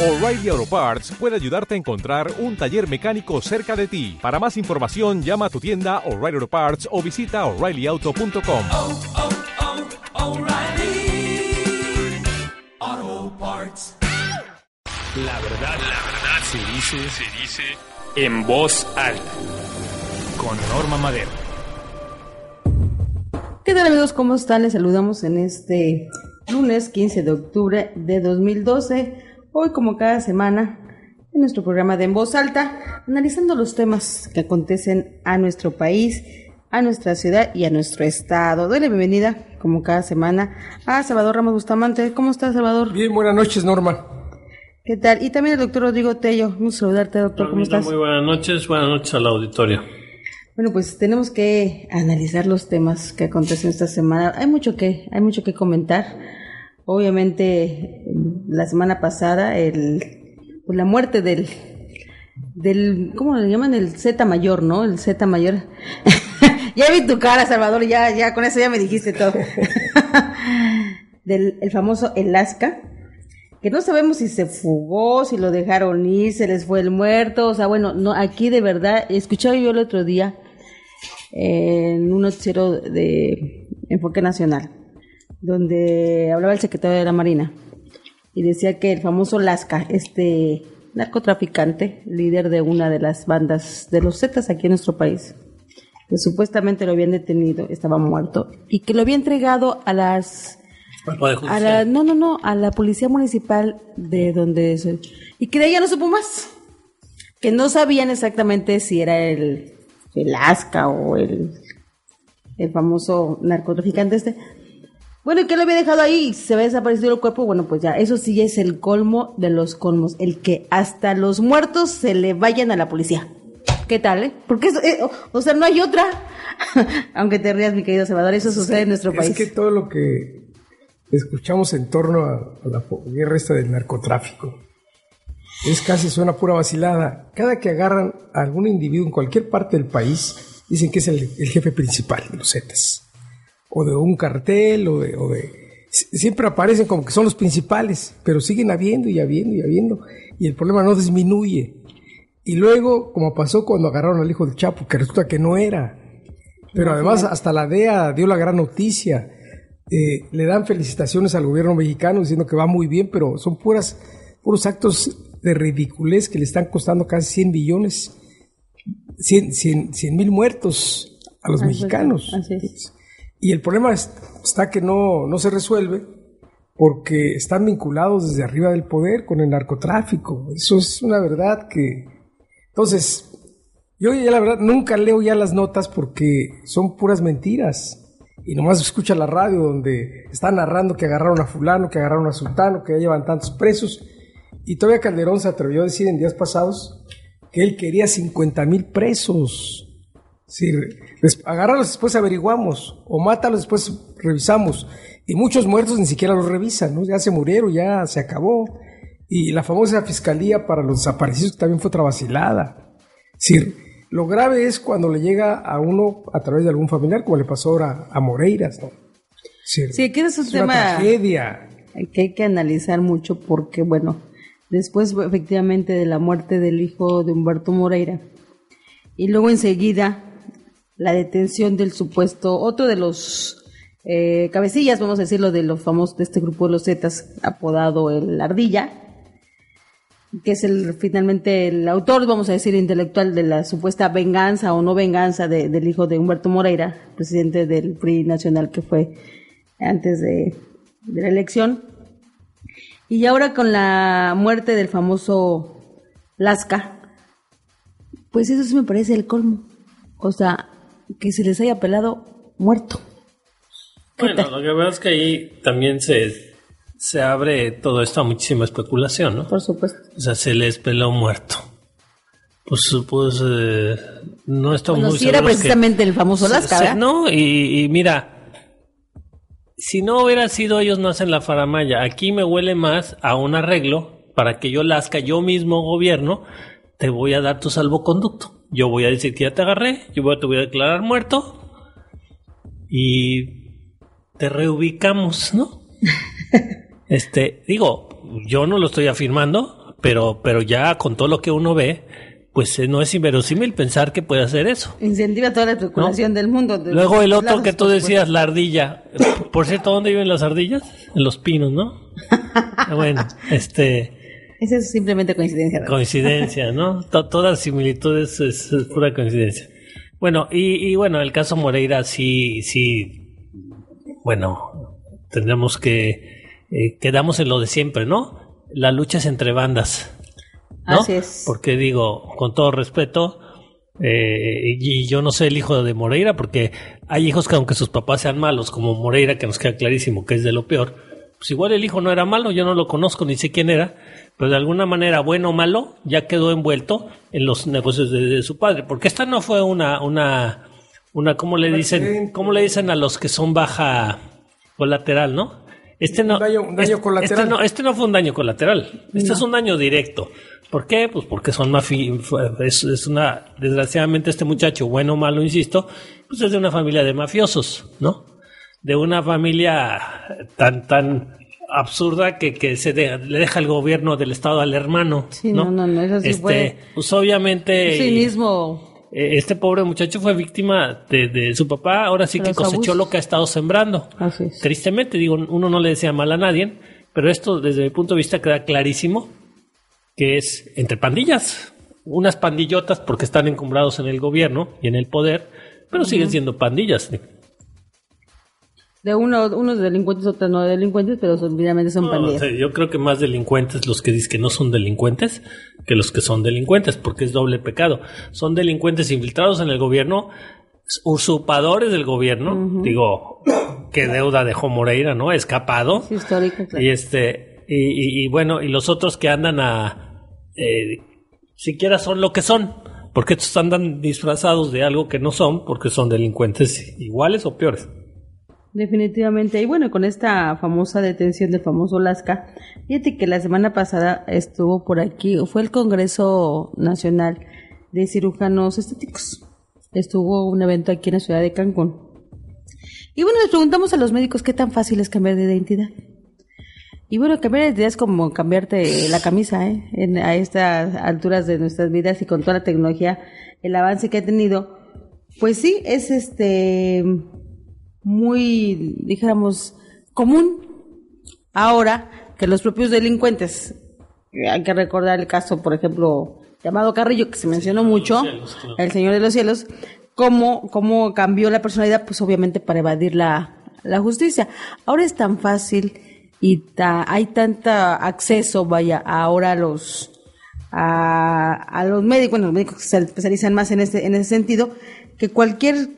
O'Reilly Auto Parts puede ayudarte a encontrar un taller mecánico cerca de ti. Para más información, llama a tu tienda O'Reilly Auto Parts o visita oreillyauto.com. oh, oh, O'Reilly Auto Parts. La verdad, la verdad se dice, se dice en voz alta. Con Norma Madero. ¿Qué tal amigos? ¿Cómo están? Les saludamos en este lunes 15 de octubre de 2012. Hoy como cada semana en nuestro programa de En Voz Alta, analizando los temas que acontecen a nuestro país, a nuestra ciudad y a nuestro estado. Doy la bienvenida, como cada semana, a Salvador Ramos Bustamante. ¿Cómo estás, Salvador? Bien, buenas noches, Norma. ¿Qué tal? Y también el doctor Rodrigo Tello. Un saludarte, doctor. ¿Cómo estás? Muy buenas noches, buenas noches al auditorio. Bueno, pues tenemos que analizar los temas que acontecen esta semana. Hay mucho que, hay mucho que comentar. Obviamente, la semana pasada, el, pues la muerte del, del, ¿cómo le llaman? El Z mayor, ¿no? El Z mayor. ya vi tu cara, Salvador, ya, ya, con eso ya me dijiste todo. del el famoso Alaska, que no sabemos si se fugó, si lo dejaron ir, se les fue el muerto, o sea, bueno, no, aquí de verdad, escuchaba yo el otro día en un noticiero de Enfoque Nacional, donde hablaba el secretario de la Marina y decía que el famoso Lasca, este narcotraficante, líder de una de las bandas de los Zetas aquí en nuestro país, que supuestamente lo habían detenido, estaba muerto, y que lo había entregado a las a la, no, no, no, a la policía municipal de donde soy. Y que de ella no supo más. Que no sabían exactamente si era el, el Asca o el, el famoso narcotraficante este. Bueno, y que lo había dejado ahí se había desaparecido el cuerpo. Bueno, pues ya, eso sí es el colmo de los colmos. El que hasta los muertos se le vayan a la policía. ¿Qué tal, eh? Porque eso, eh, o, o sea, no hay otra. Aunque te rías, mi querido Salvador, eso sucede en nuestro país. Es que todo lo que escuchamos en torno a, a la guerra esta del narcotráfico es casi suena pura vacilada. Cada que agarran a algún individuo en cualquier parte del país, dicen que es el, el jefe principal de los Zetas. O de un cartel, o de, o de- si- Siempre aparecen como que son los principales, pero siguen habiendo y habiendo y habiendo. Y el problema no disminuye. Y luego, como pasó cuando agarraron al hijo del Chapo, que resulta que no era. Pero además hasta la DEA dio la gran noticia. Eh, le dan felicitaciones al gobierno mexicano diciendo que va muy bien, pero son puras, puros actos de ridiculez que le están costando casi 100 billones, 100 mil muertos a los Así es, mexicanos. así es. Y el problema es- está que no, no se resuelve porque están vinculados desde arriba del poder con el narcotráfico. Eso es una verdad que... Entonces, yo ya la verdad nunca leo ya las notas porque son puras mentiras. Y nomás escucha la radio donde están narrando que agarraron a fulano, que agarraron a sultano, que ya llevan tantos presos. Y todavía Calderón se atrevió a decir en días pasados que él quería 50 mil presos. Sí, agárralos después averiguamos, o mátalos después revisamos. Y muchos muertos ni siquiera los revisan, ¿no? Ya se murieron, ya se acabó. Y la famosa fiscalía para los desaparecidos también fue otra vacilada. Sí, lo grave es cuando le llega a uno a través de algún familiar, como le pasó ahora a Moreiras, ¿no? Sí, Sí, que es un tema- tragedia. que hay que analizar mucho porque, bueno, después efectivamente de la muerte del hijo de Humberto Moreira y luego enseguida la detención del supuesto, otro de los eh, cabecillas, vamos a decirlo, de los famosos de este grupo de los Zetas, apodado el Ardilla, que es el finalmente el autor, vamos a decir, intelectual de la supuesta venganza o no venganza de- del hijo de Humberto Moreira, presidente del PRI nacional que fue antes de, de la elección. Y ahora con la muerte del famoso Lasca, pues eso sí me parece el colmo. O sea, que se les haya pelado muerto. ¿Qué Bueno, lo que pasa es que ahí también se, se abre todo esto a muchísima especulación, ¿no? Por supuesto. O sea, se les peló muerto. Pues, pues eh, no estamos Bueno, muy si era que- precisamente el famoso Se- Lasca, se- ¿verdad? No, y, y mira, si no hubiera sido ellos no hacen la faramaya, aquí me huele más a un arreglo para que yo Lasca, yo mismo gobierno, te voy a dar tu salvoconducto. Yo voy a decir que ya te agarré, yo voy a- te voy a declarar muerto y te reubicamos, ¿no? este, digo, yo no lo estoy afirmando, Pero, pero ya con todo lo que uno ve, pues eh, no es inverosímil pensar que puede hacer eso. Incentiva toda la especulación del mundo. de Luego el otro que tú decías, la ardilla. Por cierto, ¿dónde viven las ardillas? En los pinos, ¿no? Ah, bueno, este. Esa es simplemente coincidencia. ¿verdad? coincidencia, ¿no? To- todas similitudes es, es pura coincidencia. Bueno, y, y bueno, el caso Moreira sí, sí, bueno, tendremos que, eh, quedamos en lo de siempre, ¿no? La lucha es entre bandas. ¿no? Así es. Porque digo, con todo respeto, eh, y yo no sé el hijo de Moreira, porque hay hijos que aunque sus papás sean malos, como Moreira, que nos queda clarísimo que es de lo peor, pues igual el hijo no era malo, yo no lo conozco ni sé quién era, pero de alguna manera, bueno o malo, ya quedó envuelto en los negocios de, de su padre, porque esta no fue una, una, una, ¿cómo le dicen? ¿Cómo le dicen a los que son baja colateral, no? Este no, Un daño- un daño este- colateral. Este no, este no fue un daño colateral. Este es un daño directo. ¿Por qué? Pues porque son mafi es, es una desgraciadamente este muchacho, bueno o malo, insisto, pues es de una familia de mafiosos, ¿no? De una familia tan tan absurda que, que se de- le deja el gobierno del estado al hermano, Sí, ¿no? no, no, no, eso sí este, Pues obviamente Sí mismo. eh, este pobre muchacho fue víctima de, de su papá, ahora sí que cosechó abusos. lo que ha estado sembrando. Así es. Tristemente, digo, uno no le desea mal a nadie, pero esto desde mi punto de vista queda clarísimo que es entre pandillas, unas pandillotas porque están encumbrados en el gobierno y en el poder, pero siguen siendo pandillas. De uno, unos delincuentes, otros no delincuentes, pero son, finalmente son No, pandillas. o sea, yo creo que más delincuentes los que dicen que no son delincuentes que los que son delincuentes, porque es doble pecado. Son delincuentes infiltrados en el gobierno, usurpadores del gobierno. Digo, qué deuda dejó Moreira, ¿no? Escapado. Es histórico, claro. Y este, y, y- y bueno, y los otros que andan a, eh, siquiera son lo que son, porque estos andan disfrazados de algo que no son, porque son delincuentes iguales o peores. Definitivamente. Y bueno, con esta famosa detención del famoso Lasca, fíjate que la semana pasada estuvo por aquí, fue el Congreso Nacional de Cirujanos Estéticos. Estuvo un evento aquí en la ciudad de Cancún. Y bueno, les preguntamos a los médicos qué tan fácil es cambiar de identidad. Y bueno, cambiar de identidad es como cambiarte la camisa, ¿eh? En, a estas alturas de nuestras vidas y con toda la tecnología, el avance que ha tenido. Pues sí, es este muy, dijéramos, común ahora que los propios delincuentes, eh, hay que recordar el caso, por ejemplo, llamado Carrillo, que se mencionó mucho, cielos, claro. el Señor de los Cielos, cómo, cómo cambió la personalidad, pues obviamente para evadir la, la justicia. Ahora es tan fácil y ta- hay tanto acceso, vaya, ahora a los a, a los médicos, bueno, los médicos que se especializan más en ese, en ese sentido, que cualquier,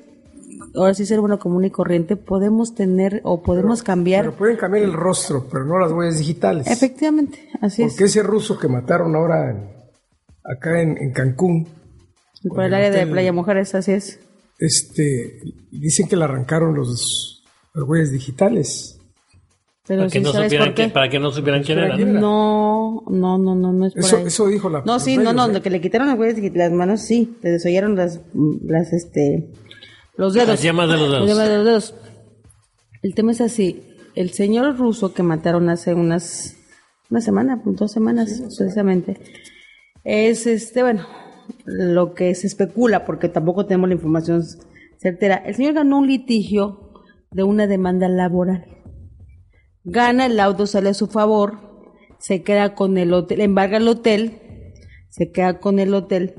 ahora sí ser bueno común y corriente, podemos tener o podemos cambiar. Pero pueden cambiar el rostro, pero no las huellas digitales. Efectivamente, así Porque es. ese ruso que mataron ahora en- acá en, en Cancún, Por el área de Playa Mujeres, así es. este, dicen que le arrancaron los, las huellas digitales. Pero Para que, sí, no ¿sabes por qué? que- para que no supieran quién era. quién era. No, no, no, no, no es por Eso, ahí. eso dijo la. No, sí, no, medios, no, ¿eh? que le quitaron las huellas y las manos, sí, le desollaron las, las, este, los dedos. Las yemas de los dedos. Las yemas de los dedos. El tema es así, el señor ruso que mataron hace unas, una semana, dos semanas, precisamente, es este, bueno, lo que se especula, porque tampoco tenemos la información certera. El señor ganó un litigio de una demanda laboral gana, el laudo sale a su favor, se queda con el hotel, embarga el hotel, se queda con el hotel,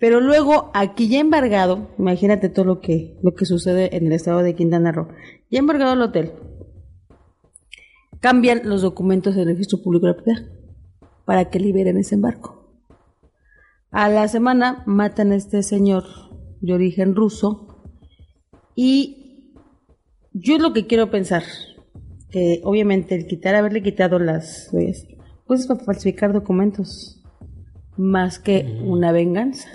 pero luego aquí ya embargado, imagínate todo lo que, lo que sucede en el estado de Quintana Roo, ya embargado el hotel, cambian los documentos del registro público de la propiedad para que liberen ese embargo. A la semana matan a este señor de origen ruso y yo lo que quiero pensar, que obviamente el quitar, haberle quitado las pues es para falsificar documentos, más que una venganza.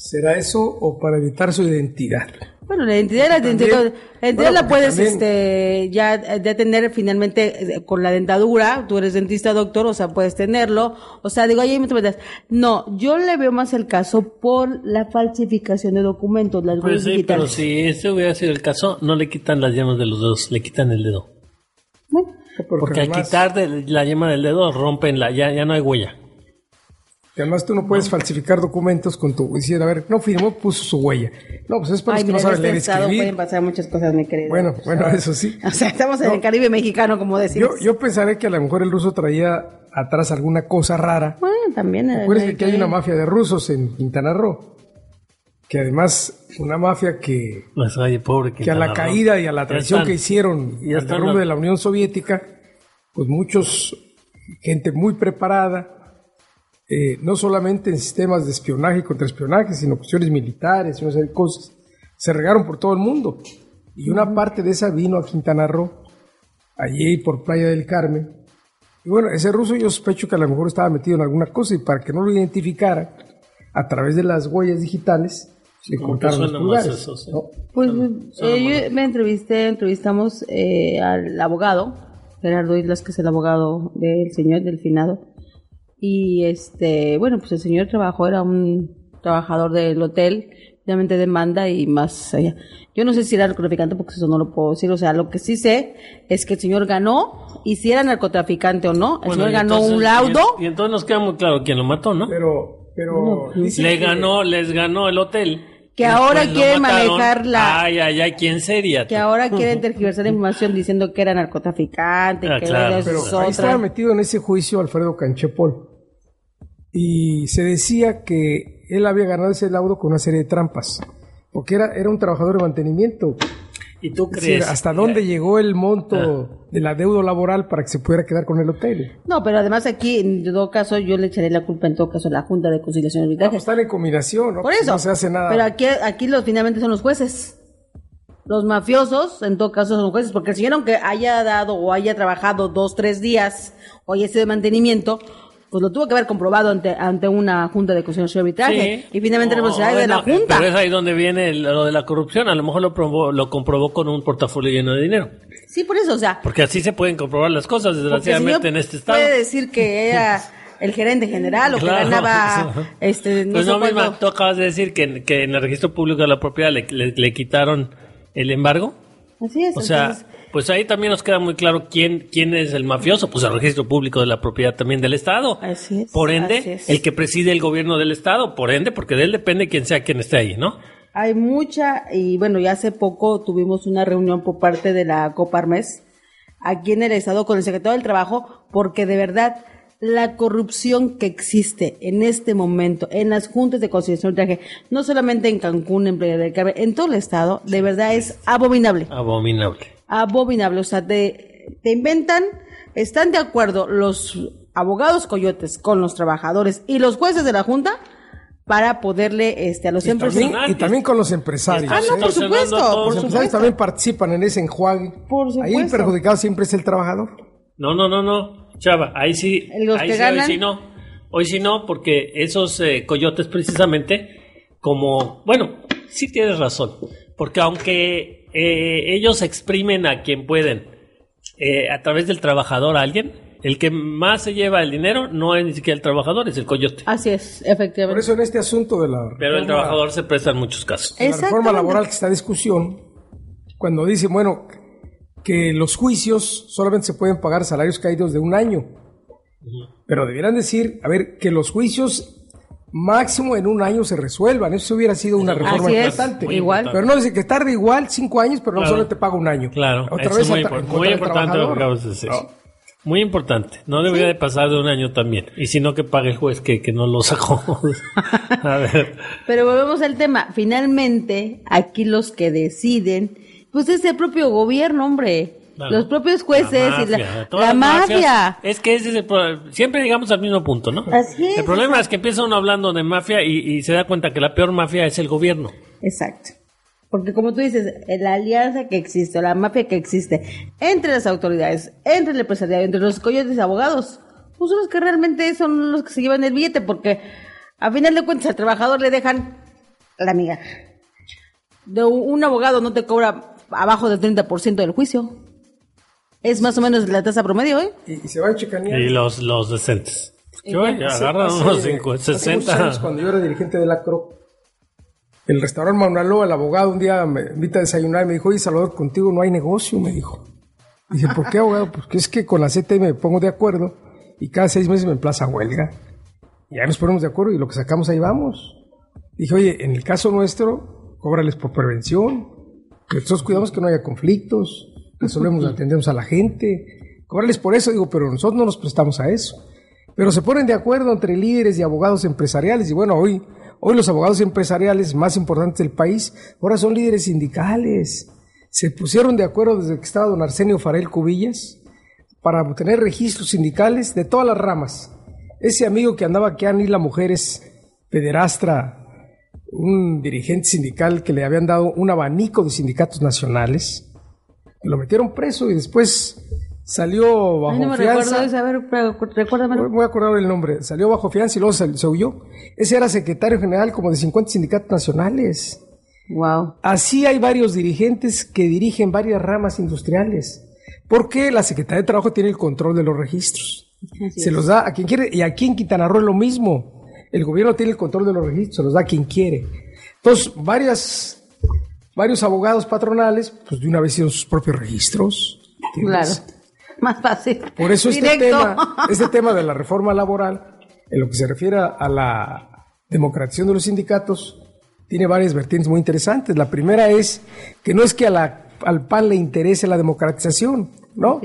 ¿Será eso o para evitar su identidad? Bueno, la identidad, la También- identidad, la, identidad bueno, la porque puedes también- este, ya, ya tener finalmente eh, con la dentadura, tú eres dentista doctor, o sea, puedes tenerlo, o sea, digo, ahí me metes. No, yo le veo más el caso por la falsificación de documentos, las Pues sí, pero si ese hubiera sido el caso, no le quitan las yemas de los dedos, le quitan el dedo. Porque al además- quitar de- la yema del dedo rompen la, ya, ya no hay huella. Que además tú no puedes falsificar documentos con tu... Decir, a ver, no firmó, puso su huella. No, pues es para Ay, los que mira, no en saben este leer y estado pueden escribir. pasar muchas cosas, mi querido. Bueno, bueno, eso sí. O sea, estamos en No. el Caribe mexicano, como decimos. Yo, yo pensaré que a lo mejor el ruso traía atrás alguna cosa rara. Bueno, también. eh, Acuérdense que hay una mafia de rusos en Quintana Roo. Que además, una mafia que, Pues, oye, pobre que a la caída y a la traición están. que hicieron Ya al derrumbe la- de la Unión Soviética, pues muchos, gente muy preparada, eh, no solamente en sistemas de espionaje y contraespionaje, sino cuestiones militares y una serie de cosas, se regaron por todo el mundo. Y una parte de esa vino a Quintana Roo, allí por Playa del Carmen. Y bueno, ese ruso yo sospecho que a lo mejor estaba metido en alguna cosa y para que no lo identificara, a través de las huellas digitales, le cortaron los pulgares. eso, sí. ¿no? Pues suena eh, yo me entrevisté, entrevistamos eh, al abogado, Gerardo Islas, que es el abogado del señor del finado. Y este, bueno, pues el señor trabajó, era un trabajador del hotel, obviamente demanda y más allá. Yo no sé si era narcotraficante porque eso no lo puedo decir. O sea, lo que sí sé es que el señor ganó y si era narcotraficante o no. El Bueno, señor ganó entonces- un laudo. Y, y entonces nos queda muy claro quién lo mató, ¿no? Pero, pero dicen Le ganó, les ganó el hotel. Que ahora lo quiere mataron. manejar la- Ay, ay, ay, ¿quién sería? Que ahora quieren tergiversar la información diciendo que era narcotraficante, Ah, que claro. era Pero ahí estaba metido en ese juicio Alfredo Canchepol. Y se decía que él había ganado ese laudo con una serie de trampas. Porque era, era un trabajador de mantenimiento. ¿Y tú Es decir, crees? ¿Hasta dónde llegó el monto de la deuda laboral para que se pudiera quedar con el hotel? No, pero además aquí, en todo caso, yo le echaré la culpa en todo caso a la Junta de Conciliación y Ah, Arbitraje. pues están en combinación, ¿no? Por Pues eso. No se hace nada. Pero aquí, aquí los finalmente son los jueces. Los mafiosos, en todo caso, son los jueces, porque el señor, aunque haya dado o haya trabajado dos, tres días o haya sido de mantenimiento, pues lo tuvo que haber comprobado ante, ante una Junta de Conciliación y Arbitraje. Sí. Y finalmente No, responsabilidad de la Junta. Pero es ahí donde viene lo de la corrupción. A lo mejor lo, probó- lo comprobó con un portafolio lleno de dinero. Sí, por eso, o sea, Porque así se pueden comprobar las cosas, desgraciadamente, en este estado. puede decir que era el gerente general o Claro. que ganaba, este, no pues sé no, misma, tú acabas de decir que, que en el registro público de la propiedad le, le- le quitaron el embargo. Así es, O sea, entonces- pues ahí también nos queda muy claro quién, quién es el mafioso, pues el registro público de la propiedad también del Estado. Así es, Por ende, es. el que preside el gobierno del Estado, por ende, porque de él depende quién sea quien esté ahí, ¿no? Hay mucha, y bueno, ya hace poco tuvimos una reunión por parte de la Coparmes aquí en el Estado con el secretario del Trabajo, porque de verdad la corrupción que existe en este momento en las juntas de conciliación y arbitraje, no solamente en Cancún, en Playa del Carmen, en todo el Estado, de verdad es abominable. Abominable. Abominable. O sea, te, te inventan, están de acuerdo los abogados coyotes con los trabajadores y los jueces de la Junta para poderle este, a los Y también, empresarios. y también con los empresarios. Ah, no, ¿eh? por supuesto, por. Los supuesto. empresarios también participan en ese enjuague. Por Ahí supuesto. el perjudicado siempre es el trabajador. No, no, no, no. Chava, ahí sí. Los ahí que sí, ganan. Hoy sí no. Hoy sí no, porque esos eh, coyotes precisamente, como, bueno, sí tienes razón. Porque aunque eh, ellos exprimen a quien pueden eh, a través del trabajador a alguien, el que más se lleva el dinero no es ni siquiera el trabajador, es el coyote. Así es, Por efectivamente. eso en este asunto de la Pero el trabajador se presta en muchos casos. la reforma laboral que está en discusión, cuando dicen, bueno, que los juicios solamente se pueden pagar salarios caídos de un año. Pero deberían decir, a ver, que los juicios máximo en un año se resuelvan. Eso hubiera sido una reforma Así importante. muy igual. importante. Pero no dice que tarde igual cinco años, pero no Claro. solo te paga un año. Claro, Otra eso vez es muy, impor- muy importante lo que acabas de decir. No. Muy importante. No debería de pasar de un año también. Y si no, que pague el juez que, que no lo sacó. A ver. Pero volvemos al tema. Finalmente, aquí los que deciden, pues es el propio gobierno, hombre. Claro. Los propios jueces y la, mafia, la. Es que ese es el pro- Siempre llegamos al mismo punto, ¿no? Así es, El problema es que empieza uno hablando de mafia y, y se da cuenta que la peor mafia es el gobierno. Exacto. Porque como tú dices, la alianza que existe, la mafia que existe entre las autoridades, entre el empresariado, entre los coyotes y abogados, pues son los que realmente son los que se llevan el billete, porque a final de cuentas al trabajador le dejan la migaja. De un abogado no te cobra abajo del 30% del juicio. Es más o menos la tasa promedio, ¿eh? Y, y se va a chicanear. Y los, los decentes. Oye, Hace- agarran unos cinco- hace muchos 60. años, cuando yo era dirigente de la CRO, el restaurante Maunaló, el abogado, un día me invita a desayunar y me dijo, oye, Salvador, contigo no hay negocio, me dijo. Dije, ¿por qué, abogado? Porque es que con la CT me pongo de acuerdo y cada seis meses me emplaza a huelga. Y ahí nos ponemos de acuerdo y lo que sacamos ahí vamos. Dije, oye, en el caso nuestro, cóbrales por prevención, que nosotros cuidamos que no haya conflictos, resolvemos, atendemos a la gente, cóbrales por eso, digo, pero nosotros no nos prestamos a eso. Pero se ponen de acuerdo entre líderes y abogados empresariales, y bueno, hoy, hoy los abogados empresariales más importantes del país, ahora son líderes sindicales. Se pusieron de acuerdo desde que estaba don Arsenio Farel Cubillas para obtener registros sindicales de todas las ramas. Ese amigo que andaba aquí a la Mujeres, pederastra, un dirigente sindical que le habían dado un abanico de sindicatos nacionales, lo metieron preso y después salió bajo Ay, no me fianza. a ver, recuérdamelo. Voy a acordar el nombre. Salió bajo fianza y luego se, se huyó. Ese era secretario general como de 50 sindicatos nacionales. Wow. Así hay varios dirigentes que dirigen varias ramas industriales. Porque la Secretaría de Trabajo tiene el control de los registros. Así se es. los da a quien quiere. Y aquí en Quintana Roo es lo mismo. El gobierno tiene el control de los registros, los da quien quiere. Entonces, varias, varios abogados patronales, pues de una vez hicieron sus propios registros. Claro. Más fácil. Por eso este Directo. tema, este tema de la reforma laboral, en lo que se refiere a la democratización de los sindicatos, tiene varias vertientes muy interesantes. La primera es que no es que a la- al PAN le interese la democratización, ¿no?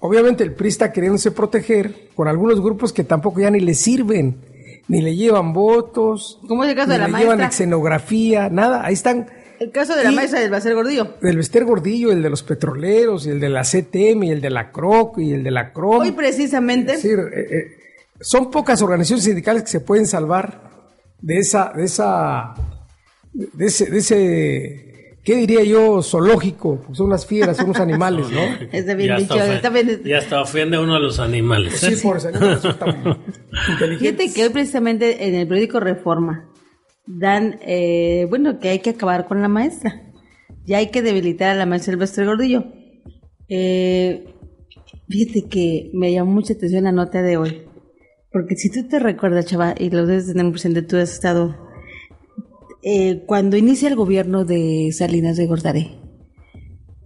Obviamente el PRI está queriéndose proteger con algunos grupos que tampoco ya ni le sirven, ni le llevan votos, ¿Cómo es el caso ni de la le llevan escenografía, nada. Ahí están El caso de la Y- maestra del Bacer Gordillo. el Bester Gordillo, el de los petroleros, y el de la CTM, y el de la CROC, y el de la CROM. Hoy precisamente, Es decir, eh, eh, son pocas organizaciones sindicales que se pueden salvar de esa, de esa, de ese, de ese, ¿qué diría yo? Zoológico, porque son unas fieras, son unos animales, ¿no? está bien Ya dicho, está ofen- bien. ya hasta ofende a uno a los animales. Sí, por eso. Fíjate que hoy precisamente en el periódico Reforma dan, eh, bueno, que hay que acabar con la maestra. Ya hay que debilitar a la maestra Bacer Gordillo. Eh, fíjate que me llamó mucha atención la nota de hoy. Porque si tú te recuerdas, chava, y lo debes tener presente, tú has estado. Eh, cuando inicia el gobierno de Salinas de Gordaré,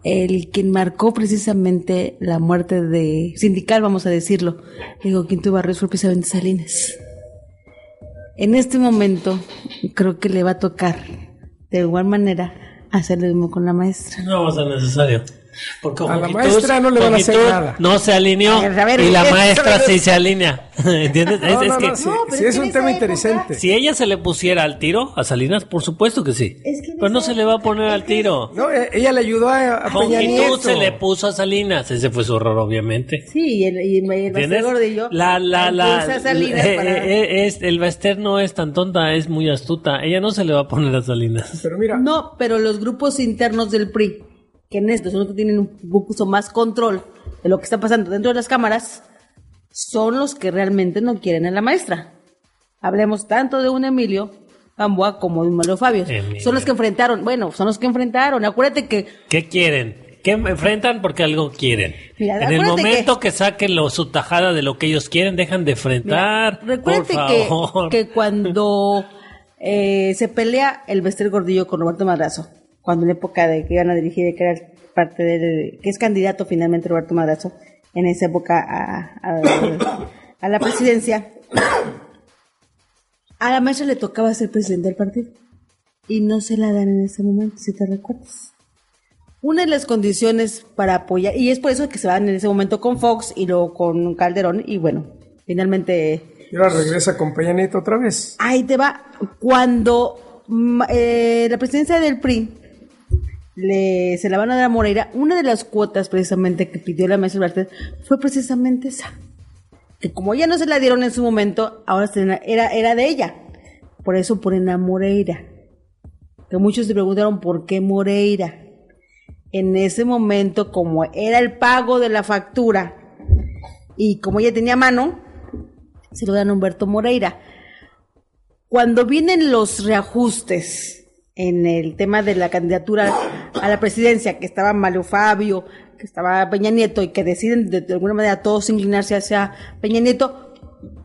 el quien marcó precisamente la muerte de sindical, vamos a decirlo, digo, Quinto Barrios fue precisamente Salinas. En este momento, creo que le va a tocar, de igual manera, hacer lo mismo con la maestra. No va a ser necesario. Porque A la maestra no le van a hacer nada. No se alineó A ver, y la maestra sí se alinea. ¿Entiendes? No, es, es no, que no, sí, sí es es un tema época- interesante. si ella se le pusiera al tiro a Salinas, por supuesto que sí. Es que Pero no se le va a poner al tiro. No, eh, ella le ayudó a, a Peña Nieto. se le puso a Salinas. Ese fue su error, obviamente. Sí, y el, y el ¿Entiendes? Gordillo. La, la, la, a Salinas eh, para- eh, eh, es, el Bester no es tan tonta, es muy astuta. Ella no se le va a poner a Salinas. Pero mira, No, pero los grupos internos del PRI, que en esto son los que tienen un poco más control de lo que está pasando dentro de las cámaras, son los que realmente no quieren a la maestra. Hablemos tanto de un Emilio Gamboa como de un Mario Fabio. Emilio. Son los que enfrentaron, bueno, son los que enfrentaron. Acuérdate que ¿Qué quieren? ¿Qué enfrentan porque algo quieren? Mira, en el momento que, saquen lo, su tajada de lo que ellos quieren, dejan de enfrentar. Mira, recuérdate por que, que cuando eh, se pelea el Bester Gordillo con Roberto Madrazo, cuando en la época de que iban a dirigir, que era parte del, que es candidato finalmente Roberto Madrazo, en esa época a, a- a la presidencia, a la maestra le tocaba ser presidente del partido. Y no se la dan en ese momento, si te recuerdas. Una de las condiciones para apoyar, y es por eso que se van en ese momento con Fox y luego con Calderón, y bueno, finalmente y ahora regresa con Peña Nieto otra vez. Ahí te va. Cuando mm, eh, la presidencia del PRI le, se la van a dar a Moreira, una de las cuotas precisamente que pidió la maestra Bartlett fue precisamente esa. Que como ya no se la dieron en su momento, ahora era, era de ella. Por eso ponen a Moreira. Que muchos se preguntaron por qué Moreira. En ese momento, como era el pago de la factura y como ella tenía mano, se lo dan a Humberto Moreira. Cuando vienen los reajustes en el tema de la candidatura a la presidencia, que estaba Mario Fabio, que estaba Peña Nieto, y que deciden de, de alguna manera todos inclinarse hacia Peña Nieto,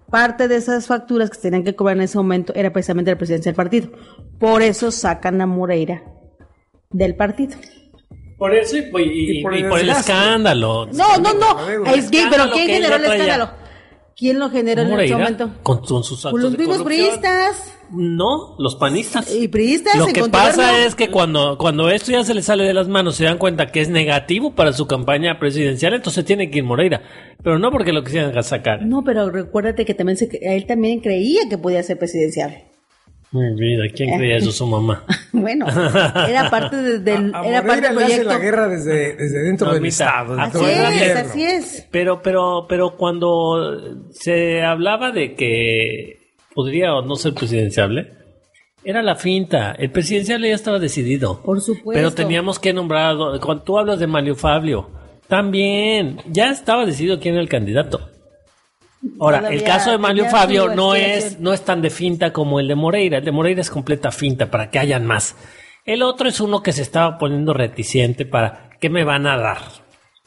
parte de esas facturas que se tenían que cobrar en ese momento era precisamente la presidencia del partido. Por eso sacan a Moreira del partido. Por eso y, y- Y por y el por el desgaste. escándalo. No, no, no. Es que, pero ¿quién generó el escándalo? ¿Quién lo generó en ese momento? con, con sus actos los mismos priistas. No, los panistas. Y priistas Lo que pasa es que cuando, cuando esto ya se le sale de las manos, se dan cuenta que es negativo para su campaña presidencial, entonces tiene que ir Moreira. Pero no porque lo quisieran sacar. No, pero recuérdate que también se, él también creía que podía ser presidencial. Mi vida, ¿quién creía eso? Su mamá. Bueno, era parte de- del, A era parte Moreira del hace proyecto. la guerra desde, desde dentro del Mamita, Estado. así del es, así es. Pero, pero, pero cuando se hablaba de que podría o no ser presidenciable, era la finta. El presidencial ya estaba decidido. Por supuesto. Pero teníamos que nombrar, cuando tú hablas de Mario Fabio, también, ya estaba decidido quién era el candidato. Ahora, el caso de Mario Fabio no es, no es tan de finta como el de Moreira. El de Moreira es completa finta para que hayan más. El otro es uno que se estaba poniendo reticente para ¿qué me van a dar?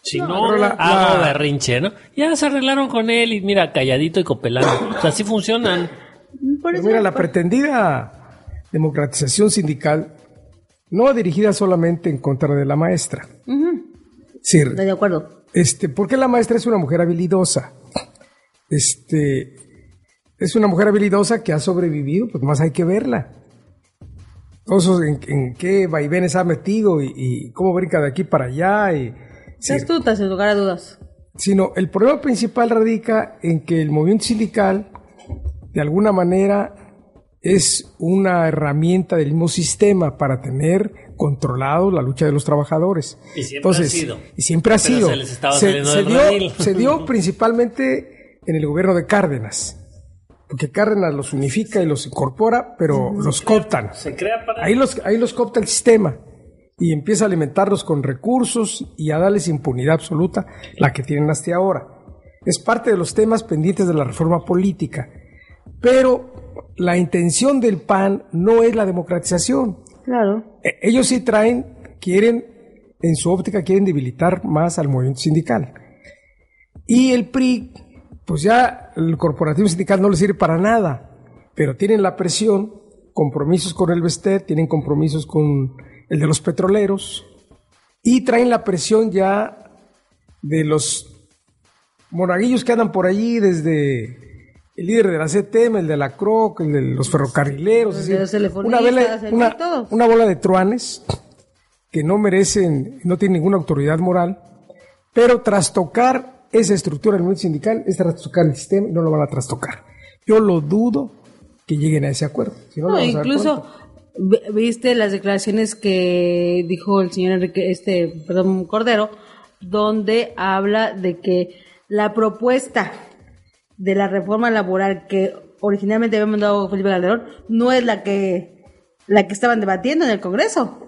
Si no, pero la- hago la- berrinche, ¿no? Ya se arreglaron con él y mira, calladito y copelando. O sea, así funcionan. Por Pero eso- mira, la pretendida democratización sindical no dirigida solamente en contra de la maestra. Es decir, Estoy de acuerdo. este, porque la maestra es una mujer habilidosa. Este, es una mujer habilidosa que ha sobrevivido, pues más hay que verla. Todos en, en qué vaivenes ha metido y, y cómo brinca de aquí para allá. Y, Es astuta, sin lugar a dudas. sino el problema principal radica en que el movimiento sindical, de alguna manera, es una herramienta del mismo sistema para tener controlado la lucha de los trabajadores. Y siempre ha sido. Y siempre ha Pero sido. se les dio, redil. se dio principalmente en el gobierno de Cárdenas. Porque Cárdenas los unifica y los incorpora, pero los cooptan. Se crea para... Ahí los, ahí los coopta el sistema y empieza a alimentarlos con recursos y a darles impunidad absoluta, la que tienen hasta ahora. Es parte de los temas pendientes de la reforma política. Pero la intención del PAN no es la democratización. Claro. E- Ellos sí traen, quieren, en su óptica, quieren debilitar más al movimiento sindical. Y el PRI, pues ya el corporativo sindical no le sirve para nada, pero tienen la presión, compromisos con el Vested, tienen compromisos con el de los petroleros, y traen la presión ya de los monaguillos que andan por allí desde el líder de la CTM, el de la CROC, el de los ferrocarrileros, es decir, una, vela- el una- bola de truanes que no merecen, no tienen ninguna autoridad moral, pero trastocar esa estructura del movimiento sindical es trastocar el sistema y no lo van a trastocar. Yo lo dudo que lleguen a ese acuerdo. Si no, No, incluso viste las declaraciones que dijo el señor Enrique, este, perdón, Cordero, donde habla de que la propuesta de la reforma laboral que originalmente había mandado Felipe Calderón no es la que la que estaban debatiendo en el Congreso.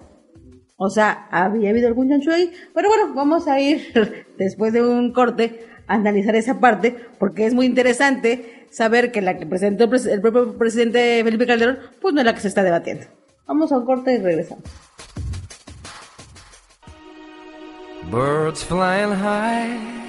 O sea, había habido algún chancho ahí. Pero bueno, vamos a ir después de un corte a analizar esa parte, porque es muy interesante saber que la que presentó el, propio presidente Felipe Calderón, pues no es la que se está debatiendo. Vamos a un corte y regresamos. Birds flying high.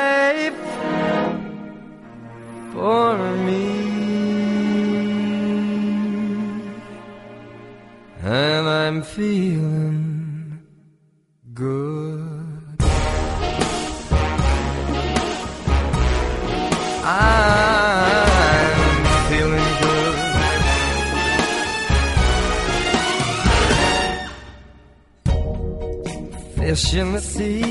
for me. And I'm feeling good. I'm feeling good. Fish in the sea,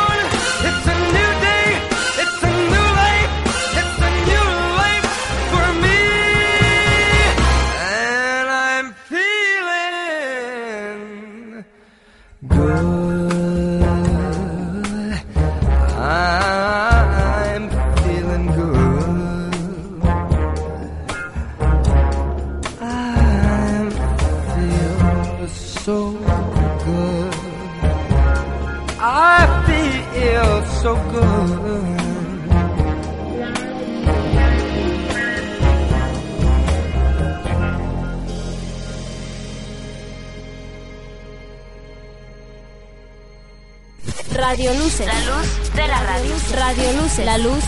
Radio Luces. La luz de la radio. Radio Luces. La luz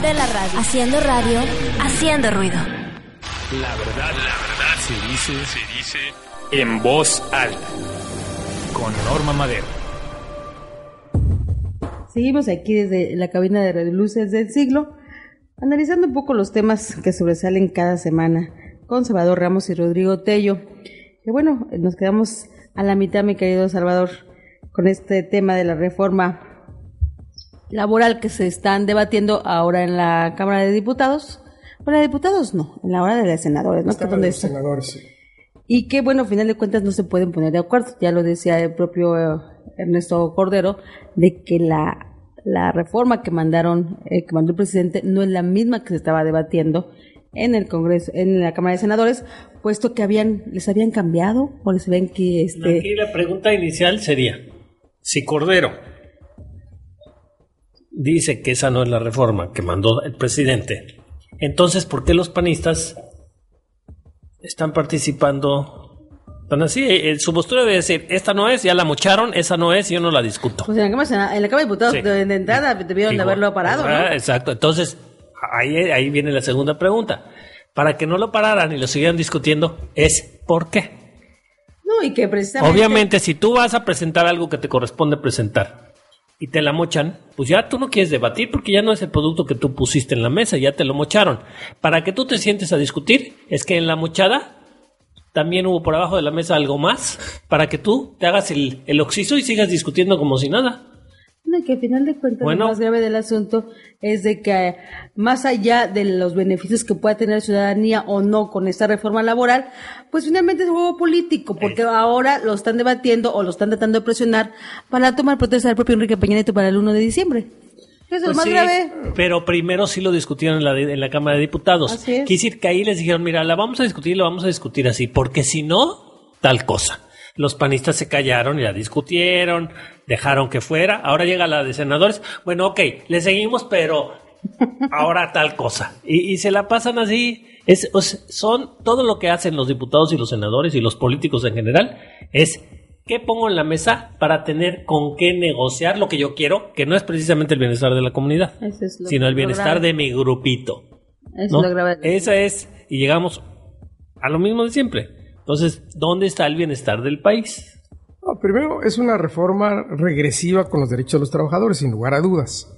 de la radio. Haciendo radio, haciendo ruido. La verdad, la verdad se dice, se dice en voz alta. Con Norma Madero. Seguimos aquí desde la cabina de Radio Luces del siglo, analizando un poco los temas que sobresalen cada semana con Salvador Ramos y Rodrigo Tello. Que bueno, nos quedamos a la mitad, mi querido Salvador, con este tema de la reforma laboral que se están debatiendo ahora en la Cámara de Diputados. Bueno, de diputados no, en la hora de los senadores, ¿no? Donde los senadores, sí. Y que, bueno, al final de cuentas no se pueden poner de acuerdo. Ya lo decía el propio eh, Ernesto Cordero, de que la, la reforma que mandaron, eh, que mandó el presidente, no es la misma que se estaba debatiendo en el Congreso, en la Cámara de Senadores, puesto que habían, les habían cambiado o les habían que, este, Aquí la pregunta inicial sería, si Cordero dice que esa no es la reforma que mandó el presidente, entonces ¿por qué los panistas están participando tan así? Eh, su postura debe decir, esta no es, ya la mocharon, esa no es, yo no la discuto. pues en la Cámara, en la Cámara de Diputados Sí. de, de entrada debieron de haberlo parado, ah, ¿no? Exacto, entonces ahí, ahí viene la segunda pregunta. Para que no lo pararan y lo siguieran discutiendo, es ¿por qué? Y que. Obviamente, si tú vas a presentar algo que te corresponde presentar y te la mochan, pues ya tú no quieres debatir porque ya no es el producto que tú pusiste en la mesa, ya te lo mocharon. Para que tú te sientes a discutir, es que en la mochada también hubo por abajo de la mesa algo más para que tú te hagas el, el oxiso y sigas discutiendo como si nada. Y que al final de cuentas Bueno. lo más grave del asunto es de que eh, más allá de los beneficios que pueda tener la ciudadanía o no con esta reforma laboral, pues finalmente es un juego político, porque ahora lo están debatiendo o lo están tratando de presionar para tomar protesta del propio Enrique Peña Nieto para el 1 de diciembre. Eso es lo Pues más sí, grave. Pero primero sí lo discutieron en la, en la Cámara de Diputados. Así es. Quiere decir que ahí les dijeron, mira, la vamos a discutir, la vamos a discutir así, porque si no, tal cosa. Los panistas se callaron y la discutieron, dejaron que fuera. Ahora llega la de senadores. Bueno, ok, le seguimos, pero ahora tal cosa. Y, y se la pasan así. Es, son todo lo que hacen los diputados y los senadores y los políticos en general es qué pongo en la mesa para tener con qué negociar lo que yo quiero, que no es precisamente el bienestar de la comunidad, es sino el bienestar grave. de mi grupito. Eso ¿no? es lo grave. Esa es, y llegamos a lo mismo de siempre. Entonces, ¿dónde está el bienestar del país? No, primero es una reforma regresiva con los derechos de los trabajadores, sin lugar a dudas.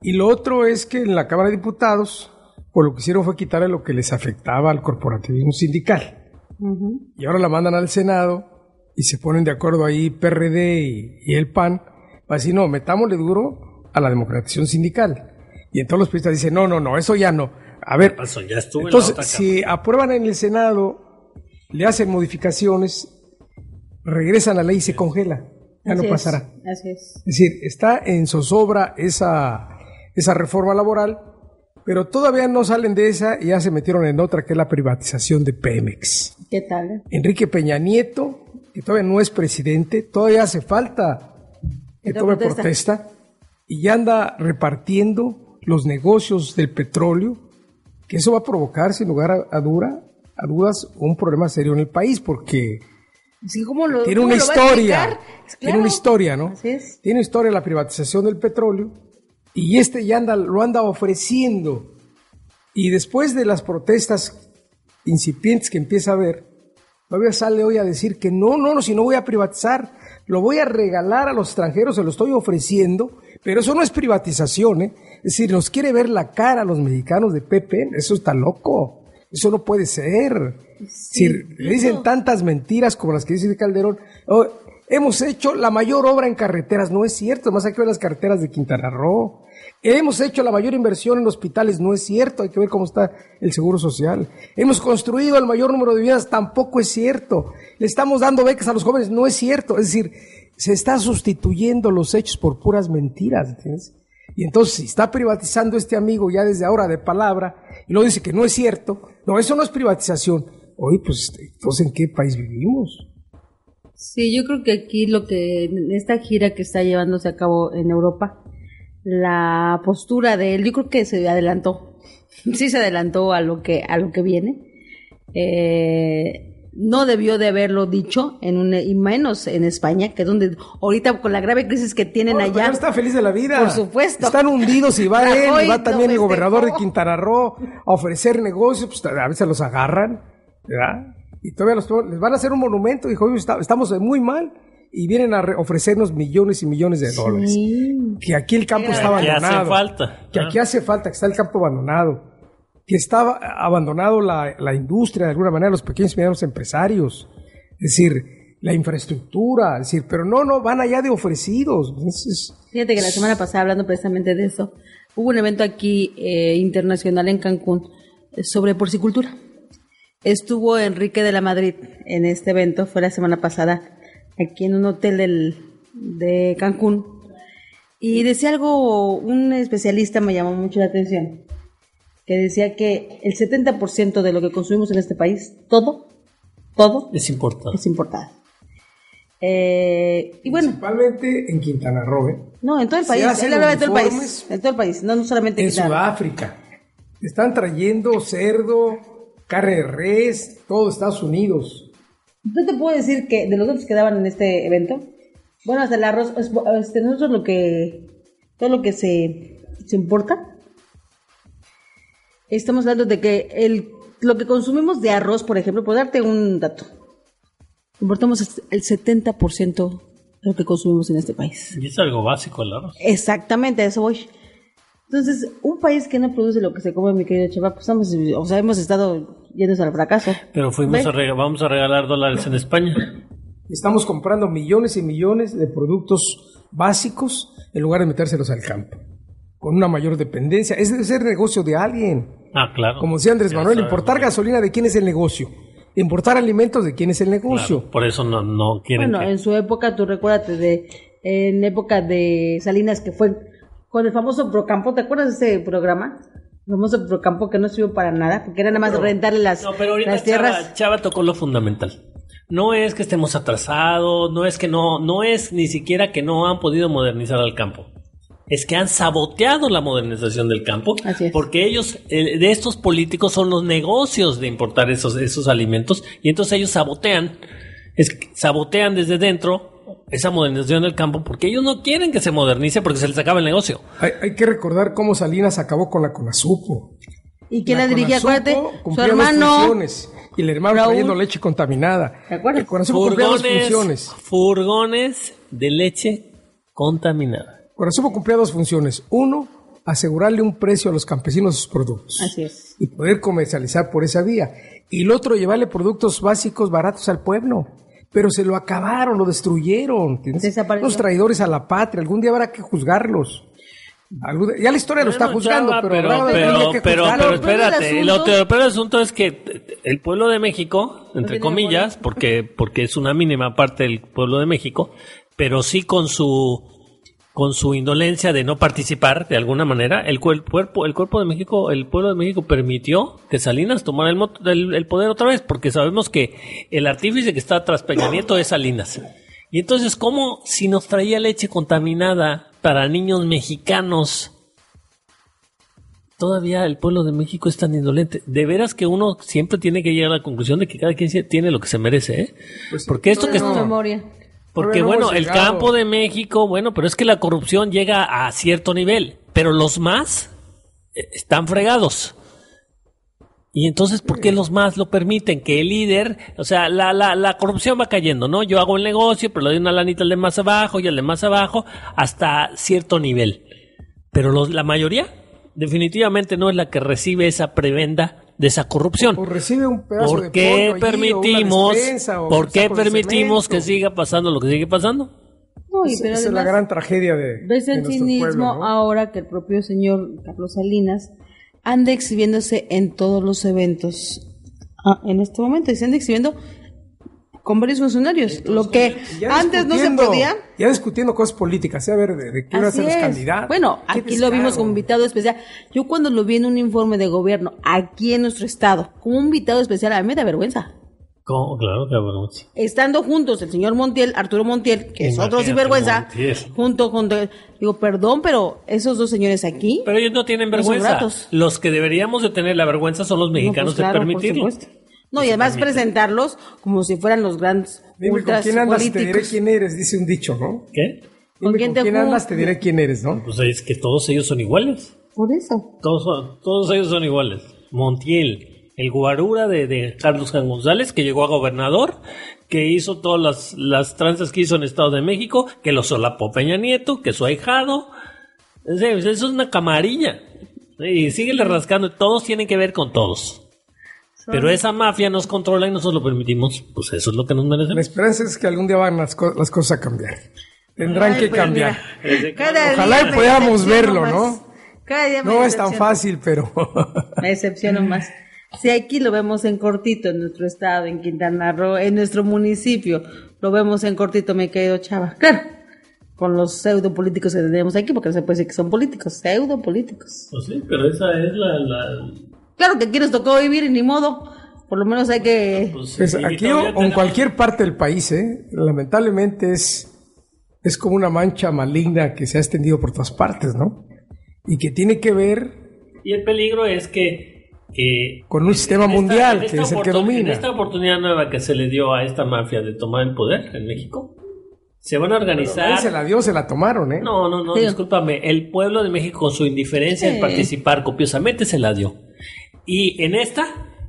Y lo otro es que en la Cámara de Diputados, pues lo que hicieron fue quitarle lo que les afectaba al corporativismo sindical. Y ahora la mandan al Senado y se ponen de acuerdo ahí PRD y, y el PAN para decir, no, metámosle duro a la democratización sindical. Y entonces los periodistas dicen, no, no, no, eso ya no. A ver, Pasó, ya estuve en la entonces, otra si aprueban en el Senado, le hacen modificaciones, regresan a la ley y se congela. Ya Así no es, pasará. Así es. Es decir, está en zozobra esa, esa reforma laboral, pero todavía no salen de esa y ya se metieron en otra, que es la privatización de Pemex. ¿Qué tal? Enrique Peña Nieto, que todavía no es presidente, todavía hace falta que Que tome protesta. protesta, y ya anda repartiendo los negocios del petróleo, que eso va a provocar, sin lugar a, a dura, a dudas, un problema serio en el país, porque Sí, ¿cómo lo, tiene cómo una lo historia, tiene una historia, ¿no? Así es. Tiene historia la privatización del petróleo y este ya anda, lo anda ofreciendo. Y después de las protestas incipientes que empieza a haber, todavía sale hoy a decir que no, no, no, si no voy a privatizar, lo voy a regalar a los extranjeros, se lo estoy ofreciendo, pero eso no es privatización, ¿eh? Es decir, nos quiere ver la cara a los mexicanos de Pepe, eso está loco, eso no puede ser. Decir, le dicen tantas mentiras como las que dice Calderón. Oh, hemos hecho la mayor obra en carreteras, no es cierto, más hay que ver las carreteras de Quintana Roo. Hemos hecho la mayor inversión en hospitales, no es cierto, hay que ver cómo está el seguro social. Hemos construido el mayor número de viviendas, tampoco es cierto. Le estamos dando becas a los jóvenes, no es cierto. Es decir, se está sustituyendo los hechos por puras mentiras, ¿entiendes? Y entonces, si está privatizando este amigo ya desde ahora de palabra, y luego dice que no es cierto, no, eso no es privatización. Oye, pues, entonces, ¿en qué país vivimos? Sí, yo creo que aquí lo que, en esta gira que está llevándose a cabo en Europa, la postura de él, yo creo que se adelantó, sí se adelantó a lo que, a lo que viene. Eh, no debió de haberlo dicho, en un, y menos en España, que es donde ahorita con la grave crisis que tienen allá. Español está feliz de la vida. Por supuesto. Están hundidos y va él, y va también el festejó. gobernador de Quintana Roo a ofrecer negocios, pues a veces los agarran, ¿verdad? Y todavía los, les van a hacer un monumento, dijo, "Oye, está- estamos muy mal, y vienen a re- ofrecernos millones y millones de dólares. Sí. Que aquí el campo está Que hace abandonado. falta. Que aquí hace falta, que está el campo abandonado. Que estaba abandonado la, la industria, de alguna manera, los pequeños y medianos empresarios. Es decir, la infraestructura, es decir, pero no, no, van allá de ofrecidos. Es- es- Fíjate que la semana pasada, hablando precisamente de eso, hubo un evento aquí eh, internacional en Cancún eh, sobre porcicultura. Estuvo Enrique de la Madrid en este evento, fue la semana pasada, aquí en un hotel del, de Cancún. Y decía algo, un especialista me llamó mucho la atención, que decía que el 70% de lo que consumimos en este país, todo, todo, Es importante. es importado. Eh, y bueno, Principalmente en Quintana Roo, ¿eh? no, en todo el Se país. hacen Él hablaba de todo el país. En todo el país, no, no solamente en Quintana Roo. Sudáfrica. Están trayendo cerdo, carne de res, todo Estados Unidos. Yo te puedo decir que de los otros que daban en este evento, bueno, hasta el arroz, es- este, nosotros lo que, todo lo que se, se importa, estamos hablando de que el, lo que consumimos de arroz, por ejemplo, por darte un dato, importamos el 70% de lo que consumimos en este país. Y es algo básico el arroz. Exactamente, a eso voy. Entonces, un país que no produce lo que se come, mi querido chaval, pues estamos, o sea, hemos estado yéndose al fracaso. Pero fuimos a rega- vamos a regalar dólares en España. Estamos comprando millones y millones de productos básicos en lugar de metérselos al campo. Con una mayor dependencia. Ese debe ser negocio de alguien. Ah, claro. Como decía Andrés Ya Manuel, importar gasolina de quién es el negocio. Importar alimentos de quién es el negocio. Claro, por eso no, no quieren Bueno, que- en su época, tú recuérdate de, en época de Salinas, que fue con el famoso Procampo, ¿te acuerdas de ese programa? El famoso Procampo que no sirvió para nada, porque era nada más rentarle las, No, pero ahorita las tierras. Chava, Chava tocó lo fundamental. No es que estemos atrasados, no es que no, no es ni siquiera que no han podido modernizar al campo. Es que han saboteado la modernización del campo Así es. porque ellos, eh, de estos políticos son los negocios de importar esos, esos alimentos y entonces ellos sabotean, es que sabotean desde dentro esa modernización del campo porque ellos no quieren que se modernice porque se les acaba el negocio. Hay, hay que recordar cómo Salinas acabó con la Conasupo. ¿Y quién la, La dirigía? Acuérdate, su hermano. funciones. Y el hermano Raúl. trayendo leche contaminada. ¿Te acuerdas? El Furgones, funciones. furgones de leche contaminada. Corazón cumplía dos funciones. Uno, asegurarle un precio a los campesinos de sus productos. Así es. y poder comercializar por esa vía. Y el otro, llevarle productos básicos baratos al pueblo. Pero se lo acabaron, lo destruyeron. Los traidores a la patria. Algún día habrá que juzgarlos. Ya la historia lo está juzgando, chava, pero, pero, pero, pero, espérate, asunto- lo, peor asunto es que el pueblo de México, entre comillas, porque, porque es una mínima parte del pueblo de México, pero sí con su con su indolencia de no participar de alguna manera, el, cuer- cuerpo, el cuerpo de México, el pueblo de México permitió que Salinas tomara el, mot- el- el poder otra vez, porque sabemos que el artífice que está tras Peña Nieto es Salinas. Y entonces, ¿cómo si nos traía leche contaminada para niños mexicanos? Todavía el pueblo de México es tan indolente. De veras que uno siempre tiene que llegar a la conclusión de que cada quien tiene lo que se merece, ¿eh? Pues Porque esto que. Porque no bueno, el campo de México, bueno, pero es que la corrupción llega a cierto nivel, pero los más eh, están fregados. Y entonces, ¿por qué los más lo permiten? Que el líder, o sea, la, la, la corrupción va cayendo, ¿no? Yo hago el negocio, pero le doy una lanita al de más abajo y al de más abajo hasta cierto nivel. Pero los, la mayoría definitivamente no es la que recibe esa prebenda de esa corrupción. O recibe un pedazo ¿Por de qué pollo allí, o una permitimos, despensa, o por qué permitimos que siga pasando lo que sigue pasando? No, y Esa pero esa es la además- gran tragedia de, Ves el cinismo pueblo, ¿no? ahora que el propio señor Carlos Salinas anda exhibiéndose en todos los eventos ah, en este momento y se anda exhibiendo con varios funcionarios, lo que Ya antes no se podía. Ya discutiendo cosas políticas, ¿eh? a ver, de, de a ser los candidatos. Bueno, Qué aquí lo vimos como invitado especial. Yo cuando lo vi en un informe de gobierno aquí en nuestro estado, como un invitado especial, a mí me da vergüenza. ¿Cómo? Claro, cabrón. sí. Estando juntos el señor Montiel, Arturo Montiel, que es otro sinvergüenza, Montiel. junto con... Digo, perdón, pero esos dos señores aquí... Pero ellos no tienen vergüenza. Los que deberíamos de tener la vergüenza son los No, pues mexicanos claro, de por permitirlo. supuesto. No, y además presentarlos como si fueran los grandes Dime con ultras quién andas, te diré políticos. quién eres, dice un dicho, ¿no? ¿Qué? ¿Con quién con andas, te diré quién eres, ¿no? Pues es que todos ellos son iguales. Por eso. Todos, son- todos ellos son iguales. Montiel, el guarura de, de Carlos Jan González, que llegó a gobernador, que hizo todas las, las tranzas que hizo en Estado de México, que lo solapó Peña Nieto, que su ahijado. Eso es una camarilla. Y síguele rascando. Todos tienen que ver con todos. Pero esa mafia nos controla y nosotros lo permitimos. Pues eso es lo que nos La merecemos. esperanza es que algún día van las, co- las cosas a cambiar. Tendrán Ay, que pues, cambiar. mira, Ojalá día y me podamos verlo, más. ¿no? Cada día me No es tan fácil, pero Me decepciono más. Si aquí lo vemos en cortito en nuestro estado, en Quintana Roo, en nuestro municipio, lo vemos en cortito, me quedo chava. Claro, con los pseudo políticos que tenemos aquí, porque no se puede decir que son políticos, pseudo políticos. Pues sí, pero esa es la... la Claro que aquí nos tocó vivir y ni modo. Por lo menos hay que... pues, pues aquí o, en cualquier parte del país, ¿eh? lamentablemente es, es como una mancha maligna que se ha extendido por todas partes, ¿no? Y que tiene que ver Y el peligro es que... que con un sistema en mundial que es el que En domina. esta oportunidad nueva que se le dio a esta mafia de tomar el poder en México, se van a organizar... Nadie se la dio, se la tomaron, ¿eh? No, no, no, Sí. discúlpame. El pueblo de México, con su indiferencia en participar copiosamente, se la dio. Y en esta,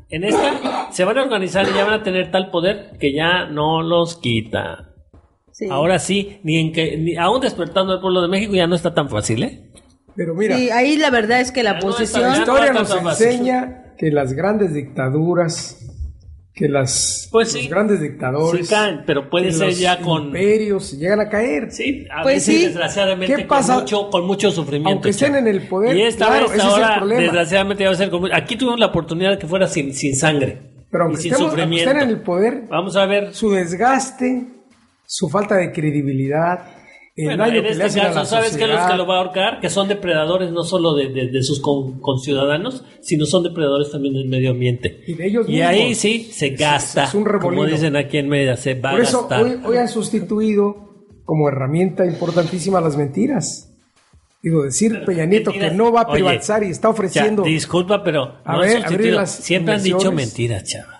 en esta, se van a organizar y ya van a tener tal poder que ya no los quita. Sí. Ahora sí, ni en que, ni, aún despertando el pueblo de México ya no está tan fácil, ¿eh? Pero mira, Sí, ahí la verdad es que la no posición... la historia no nos fácil. enseña que las grandes dictaduras, que las, Pues sí. los grandes Sí dictadores, caen, pero puede ser los ya con... imperios llegan a caer. Sí, a Pues veces sí. desgraciadamente ¿Qué pasa? Con, mucho, con mucho sufrimiento. Aunque estén en el poder, Y esta claro, vez ese es el ahora, problema. desgraciadamente, va a ser con Aquí tuvimos la oportunidad de que fuera sin, sin sangre. Pero y aunque, sin estemos, aunque sufrimiento. estén en el poder, Vamos a ver. su desgaste, su falta de credibilidad, Bueno, en este a caso, ¿sabes qué es lo sociedad. que lo va a ahorcar? Que son depredadores no solo de, de- de sus con- conciudadanos, sino son depredadores también del medio ambiente. Y de ellos Y ahí sí se gasta. es un remolino. como dicen aquí en Mérida, se va Por a eso gastar. hoy, hoy han sustituido como herramienta importantísima las mentiras. Digo, decir Peña Nieto Mentiras. que no va a Oye, privatizar y está ofreciendo. Ya, disculpa, pero A no ver, sustituido. las Siempre han dicho mentiras, chava.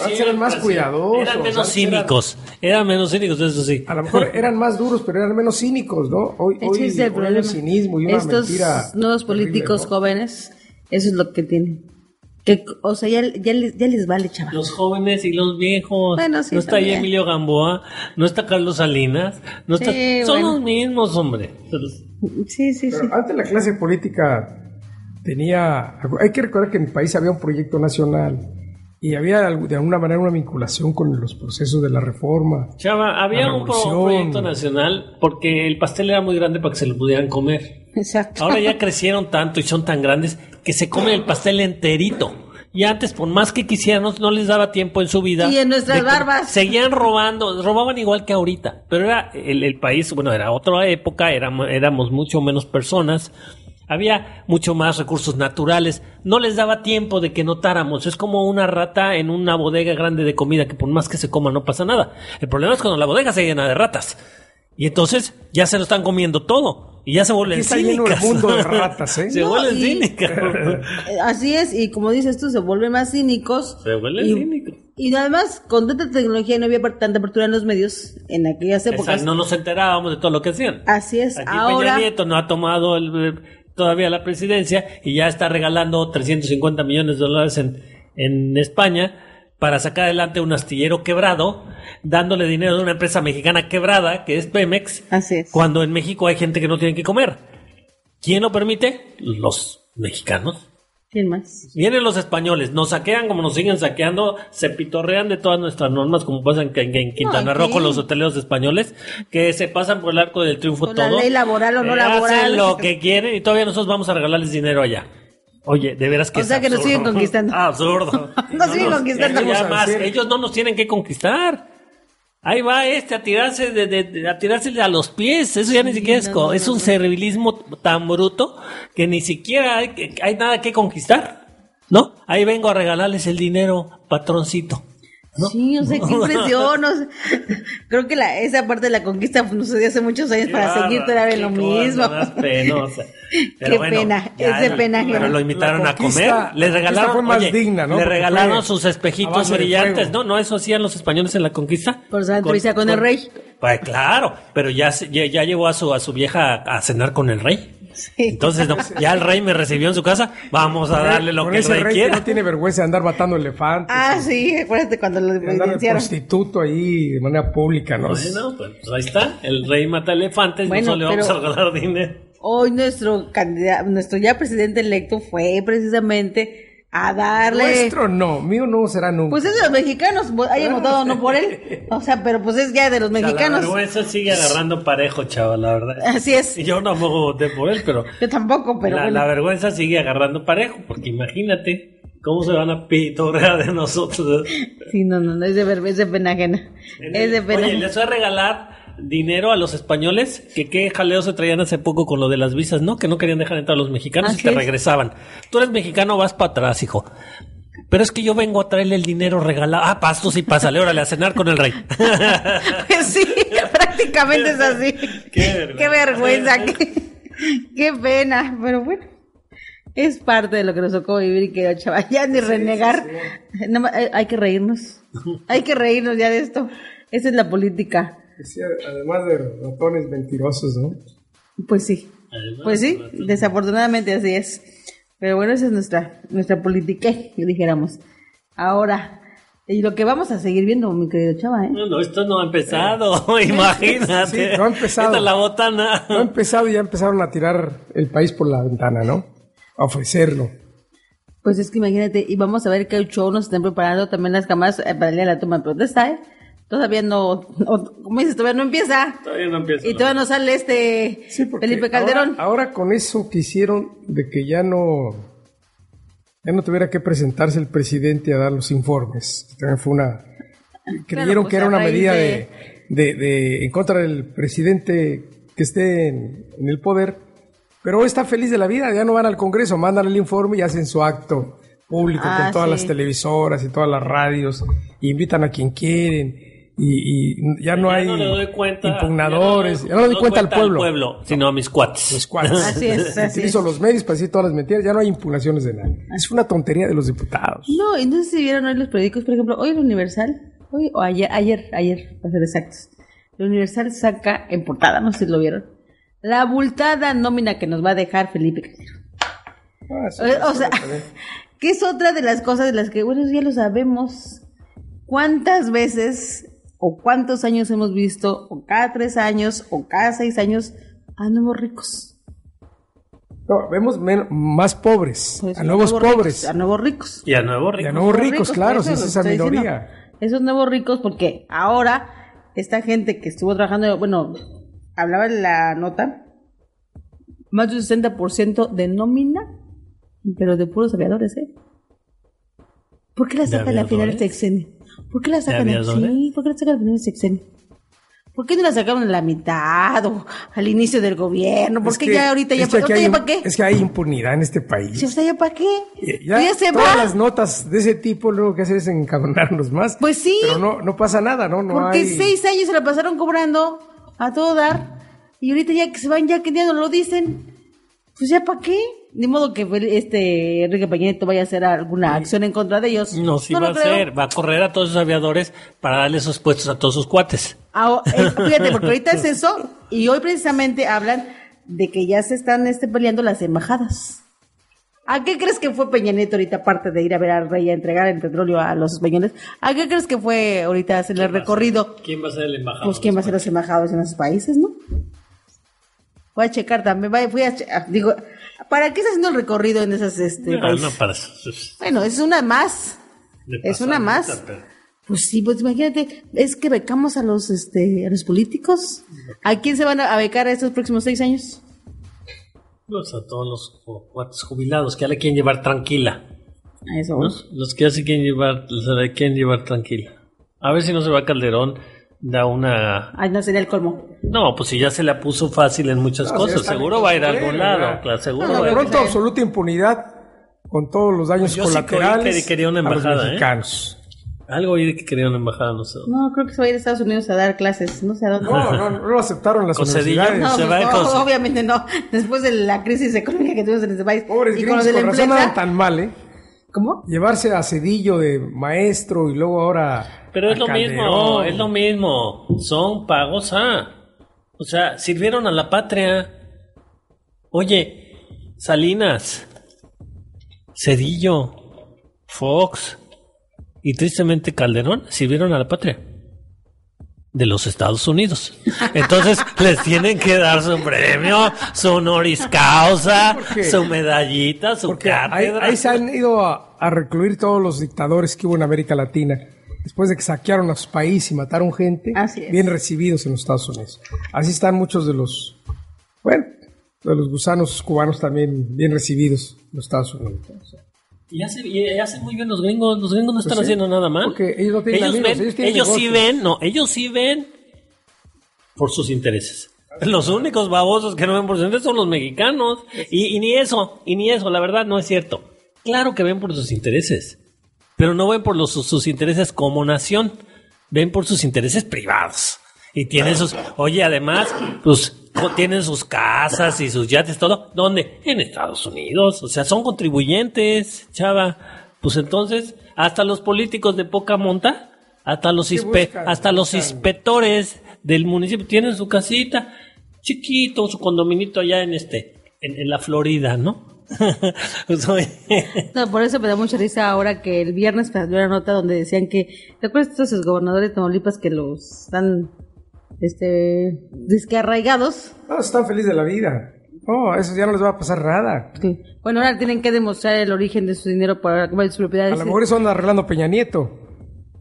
Antes eran más cuidadosos. Eran menos cínicos. Eran menos cínicos, eso sí. a lo mejor eran más duros, pero eran menos cínicos, ¿no? Hoy, hoy, es el hoy problema. hay un cinismo y una Estos mentira. nuevos terrible, políticos ¿no? jóvenes, eso es lo que tienen. Que, o sea, ya, ya, les, ya les vale, chaval. Los jóvenes y los viejos. Bueno, sí, no está ahí. Emilio Gamboa, no está Carlos Salinas, no está. Sí, son bueno. los mismos, hombre. Sí, sí, sí. Antes la clase política tenía... Hay que recordar que en el país había un proyecto nacional y había de alguna manera una vinculación con los procesos de la reforma. Chava, había un proyecto nacional porque el pastel era muy grande para que se lo pudieran comer. Exacto. Ahora ya crecieron tanto y son tan grandes que se come el pastel enterito. Y antes, por más que quisieran, no, les daba tiempo en su vida. Y en nuestras barbas. Seguían robando, robaban igual que ahorita. Pero era el, el país, bueno, era otra época, éramos, éramos mucho menos personas. Había mucho más recursos naturales. No les daba tiempo de que notáramos. Es como una rata en una bodega grande de comida que por más que se coma no pasa nada. El problema es cuando la bodega se llena de ratas. Y entonces ya se lo están comiendo todo. Y ya se vuelven Aquí está lleno el cínicas. mundo de ratas, ¿eh? se No, vuelven y- cínicas. Así es, y como dices tú, se vuelven más cínicos. Se vuelven y, cínicos. Y además, con tanta tecnología y no había tanta apertura en los medios en aquellas épocas. Exacto, no nos enterábamos de todo lo que hacían. Así es, Aquí ahora. Peña Nieto no ha tomado el, eh, todavía la presidencia y ya está regalando 350 millones de dólares en, en España para sacar adelante un astillero quebrado, dándole dinero de una empresa mexicana quebrada, que es Pemex, Así es. cuando en México hay gente que no tiene que comer. ¿Quién lo permite? Los mexicanos. ¿Quién más? Vienen los españoles, nos saquean como nos siguen saqueando, se pitorrean de todas nuestras normas, como pasa en, en- en Quintana Roo con los hoteleros españoles, que se pasan por el arco del triunfo Con la todo. ley laboral o no eh, laboral. Hacen lo que quieren y todavía nosotros vamos a regalarles dinero allá. Oye, de veras que O es sea que nos absurdo. siguen conquistando. Absurdo. Nos siguen conquistando. ellos más, ellos no nos tienen que conquistar. Ahí va este a tirarse de, de- de- a tirarse a los pies. Eso ya ni siquiera es, no, co- no, es un servilismo tan bruto que ni siquiera hay, hay nada que conquistar. ¿No? Ahí vengo a regalarles el dinero, patroncito. ¿No? Sí, o sea, qué impresión. o sea, creo que la, esa parte de la conquista pues, nos dio hace muchos años para Qué seguir todavía lo mismo. más penosa. Pero Qué bueno, pena, ya es de el- pena ajena. Pero lo invitaron a comer. conquista- Le la regalaron, fue más oye, digna, ¿no? le regalaron fue sus espejitos brillantes. No, no, eso hacían los españoles en la conquista. Por su entrevista con el rey. Pues claro, pero ya, se- ya, ya llevó a su, a su vieja a cenar con el rey. Sí. Entonces, no, ya el rey me recibió en su casa. Vamos a darle lo Con que el rey, rey que quiera. no tiene vergüenza de andar matando elefantes. Ah, sí, acuérdate cuando lo andar de prostituto ahí de manera pública, ¿no? Bueno, pues, pues ahí está. El rey mata elefantes, Bueno, no le vamos pero- a regalar dinero. Hoy nuestro candidato, nuestro ya presidente electo fue precisamente a darle... Nuestro no, mío no será nunca. Pues es de los mexicanos, hayan votado no por él. O sea, pero pues es ya de los O sea, la mexicanos. vergüenza sigue agarrando parejo, chaval, la verdad. Así es. Y yo tampoco voté por él, pero, Yo tampoco, pero la, bueno. la vergüenza sigue agarrando parejo, porque imagínate cómo se van a pitorrear de nosotros. Sí, no, no, no, es de, ver- es de pena ajena. Es de pena Oye, les voy a regalar dinero a los españoles, que qué jaleo se traían hace poco con lo de las visas, ¿no? Que no querían dejar entrar a los mexicanos Así y te es. regresaban. Tú eres mexicano, vas para atrás, hijo. Pero es que yo vengo a traerle el dinero regalado. Ah, pasto sí, pásale, órale, a cenar con el rey. Pues sí, prácticamente es así. Qué vergüenza. Qué vergüenza, qué, qué pena, pero bueno. Es parte de lo que nos tocó vivir, que chaval, ya ni renegar. Hay, hay que reírnos. Hay que reírnos ya de esto. Esa es la política. Sí, además de ratones mentirosos, ¿no? Pues sí. Pues sí, desafortunadamente así es. Pero bueno, esa es nuestra, nuestra política, que dijéramos. Ahora, y lo que vamos a seguir viendo, mi querido Chava, ¿eh? No, no, esto no ha empezado, imagínate. Sí, no ha empezado. Esta es la botana. No ha empezado y ya empezaron a tirar el país por la ventana, ¿no? A ofrecerlo. Pues es que imagínate, y vamos a ver qué show nos están preparando también las cámaras eh, para el día de la toma de protesta, ¿eh? Todavía no, no- como dices, todavía no empieza. Todavía no empieza. Y ¿no? todavía no sale este Sí, Felipe Calderón. Ahora, ahora con eso que hicieron de que ya no ya no tuviera que presentarse el presidente a dar los informes. También fue una creyeron pues, que era una medida de- de, de- de- en contra del presidente que esté en, en el poder, pero hoy está feliz de la vida, ya no van al Congreso, mandan el informe y hacen su acto público Ah, con todas sí. las televisoras y todas las radios, y invitan a quien quieren. Y, y ya no Ya hay no le doy cuenta, impugnadores, ya no, le doy cuenta al pueblo sino a mis cuates. los cuates. Así es, así Utilizo es. los medios para decir todas las mentiras, ya no hay impugnaciones de nadie. Es una tontería de los diputados. No, y no sé si vieron hoy los periódicos, por ejemplo, hoy el Universal, hoy o ayer, ayer, ayer, para ser exactos. El Universal saca en portada, no sé si lo vieron, la abultada nómina que nos va a dejar Felipe Calderón. Ah, sí, O, sea, que es otra de las cosas de las que, bueno, ya lo sabemos. ¿Cuántas veces o cuántos años hemos visto, o cada tres años, o cada seis años, a nuevos ricos? No, vemos más pobres, Pues, a nuevos ricos, pobres. a nuevos ricos. Y a nuevo Y rico. a nuevos Nuevos ricos, claro, lo esa diciendo. minoría. Esos nuevos ricos, porque ahora esta gente que estuvo trabajando, bueno, hablaba en la nota, más de un 60% de nómina, pero de puros aviadores, ¿eh? ¿Por qué la ¿De sacan al final del aviadores? sexenio? ¿Por qué la sacan al aviadores? sí, ¿por qué la sacan del sexenio? ¿Por qué no la sacaron en la mitad o al inicio del gobierno? ¿Por Es qué que- ya ahorita ya, es que hay ya para qué? Es que hay impunidad en este país. Si usted ya para qué? Ya, Pues ya se todas va. las notas de ese tipo lo que hacer es encabronarnos más. Pues sí. Pero no, no pasa nada, ¿no? No Porque hay... seis años se la pasaron cobrando a todo dar. Y ahorita ya que se van, ya que ya no lo dicen. Pues ya para qué. Ni modo que este Enrique Peña Nieto vaya a hacer alguna acción en contra de ellos. No, sí va a hacer. Va a correr a todos esos aviadores para darle esos puestos a todos sus cuates. Ah, eh, fíjate, porque ahorita es eso. Y hoy precisamente hablan de que ya se están este, peleando las embajadas. ¿A qué crees que fue Peña Nieto ahorita, aparte de ir a ver al rey a entregar el petróleo a los españoles? ¿A qué crees que fue ahorita hacer el recorrido? ¿Quién va a ser el embajador? Pues quién va a ser los embajados en esos países, ¿no? Voy a checar también, voy, a ah, digo, ¿para qué está haciendo el recorrido en esos este, No, países? no, para eso. Bueno, es una más. Es una más. pero- Pues sí, pues imagínate, es que becamos a los este a los políticos. ¿A quién se van a becar estos próximos seis años? Pues a todos los cuates jubilados que ya le quieren llevar tranquila. A eso. ¿no? Los que ya se quieren llevar, se la quieren llevar tranquila. A ver si no se va Calderón, da una... Ay, no sería el colmo. No, pues si ya se la puso fácil en muchas No, cosas, seguro va a ir a algún lado, claro, seguro No, va a De ir. pronto, absoluta impunidad con todos los daños Yo sí colaterales creí que quería una a los embajada, ¿eh? mexicanos. Algo oí de que querían una embajada, no sé. No, creo que se va a ir a Estados Unidos a dar clases, no sé a dónde. No, no, no lo aceptaron las universidades. No, se pues va no, con- obviamente no. Después de la crisis económica que tuvimos en este país Pobres y con gringos, de la con razón andan tan mal, ¿eh? ¿Cómo? Llevarse a Cedillo de maestro y luego ahora. Pero es lo mismo, es lo mismo. Son pagos a. O sea, sirvieron a la patria. Oye, Salinas, Cedillo, Fox y tristemente Calderón sirvieron a la patria de los Estados Unidos. Entonces les tienen que dar su premio, su honoris causa, su medallita, su Porque ahí, cátedra. ahí se han ido a, a recluir todos los dictadores que hubo en América Latina. Después de que saquearon a su país y mataron gente, bien recibidos en los Estados Unidos. Así están muchos de los, bueno, de los gusanos cubanos también bien recibidos en los Estados Unidos. Y hace, y hacen muy bien los gringos, los gringos no están sí, haciendo nada mal. porque ellos no tienen amigos, ven, ellos tienen ellos sí ven, no, ellos sí ven por sus intereses. Los únicos babosos que no ven por sus intereses son los mexicanos. Y, y ni eso, y ni eso, la verdad no es cierto. Claro que ven por sus intereses, pero no ven por los, sus, intereses como nación, ven por sus intereses privados. Y tienen sus, oye, además, pues tienen sus casas y sus yates, todo. ¿Dónde? En Estados Unidos. O sea, son contribuyentes, chava. Pues entonces, hasta los políticos de poca monta, hasta los, hasta los Buscan. inspectores del municipio tienen su casita, chiquito, su condominito allá en este, en, en la Florida, ¿no? Pues, No, por eso me da mucha risa ahora que el viernes salió una nota donde decían que, ¿te acuerdas de estos gobernadores de Tamaulipas que los están, este, disque arraigados? No, están felices de la vida. A eso ya no les va a pasar nada. Sí. Bueno, ahora tienen que demostrar el origen de su dinero para comprar sus propiedades. A lo mejor eso anda arreglando Peña Nieto.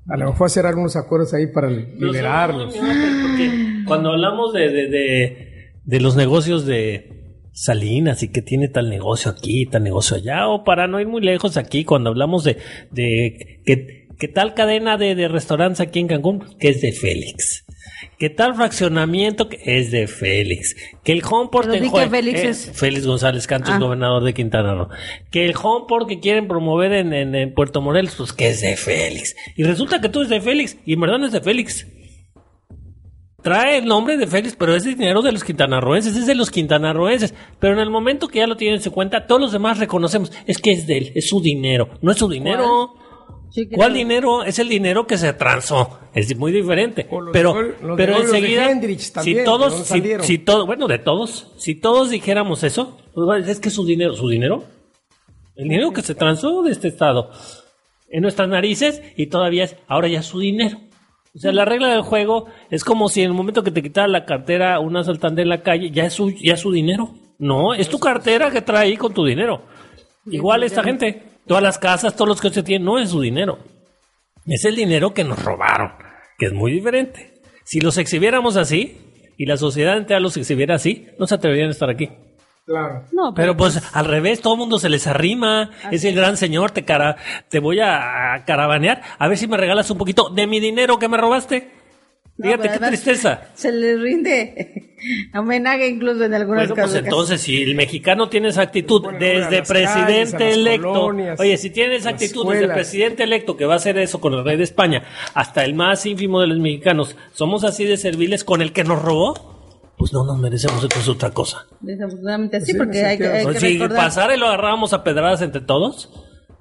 A lo mejor hacer algunos acuerdos ahí para liberarlos. Porque cuando hablamos de, de, de, de los negocios de Salinas y que tiene tal negocio aquí, tal negocio allá, o para no ir muy lejos aquí, cuando hablamos de, de que, que tal cadena de, de restaurantes aquí en Cancún, que es de Félix. Que tal fraccionamiento que es de Félix. Que el Homeport Pero di que Félix eh, es- Félix González Cantos, Ah. gobernador de Quintana Roo. Que el Homeport que quieren promover en, en- en Puerto Morelos, pues que es de Félix. Y resulta que tú es de Félix, y en verdad no es de Félix. Trae el nombre de Félix, pero es dinero de los quintanarroenses, es de los quintanarroenses. Pero en el momento que ya lo tienen en su cuenta, todos los demás reconocemos, es que es de él, es su dinero. No es su dinero. Sí, ¿Cuál no. dinero? Es el dinero que se transó. Es muy diferente. Los pero los pero de enseguida, Hendrix también, si ¿de todos, si, si todo, bueno, de todos, si todos dijéramos eso, pues, es que es su dinero, su dinero. El dinero que se transó de este estado en nuestras narices y todavía es, ahora ya es su dinero. O sea, la regla del juego es como si en el momento que te quitara la cartera un asaltante en la calle, ya es su, ya es su dinero. No, es tu cartera que trae ahí con tu dinero. Igual esta gente, todas las casas, todos los que se tienen, no es su dinero. Es el dinero que nos robaron, que es muy diferente. Si los exhibiéramos así, y la sociedad entera los exhibiera así, no se atreverían a estar aquí. Claro. No, Pero pues al revés, todo el mundo se les arrima. Es el gran señor, te, cara, te voy a, caravanear. A ver si me regalas un poquito de mi dinero que me robaste. No, Fíjate qué tristeza. Se les rinde homenaje incluso en algunos Bueno, pues entonces, si el mexicano tiene esa actitud Bueno, desde calles, presidente electo, colonias, oye, si tiene esa actitud desde escuelas. presidente electo que va a hacer eso con el rey de España, hasta el más ínfimo de los mexicanos, somos así de serviles con el que nos robó, pues no nos merecemos entonces otra cosa. Desafortunadamente sí, Sí, porque hay, que- qué- hay Pues que si recordar. pasara y lo agarrábamos a pedradas entre todos,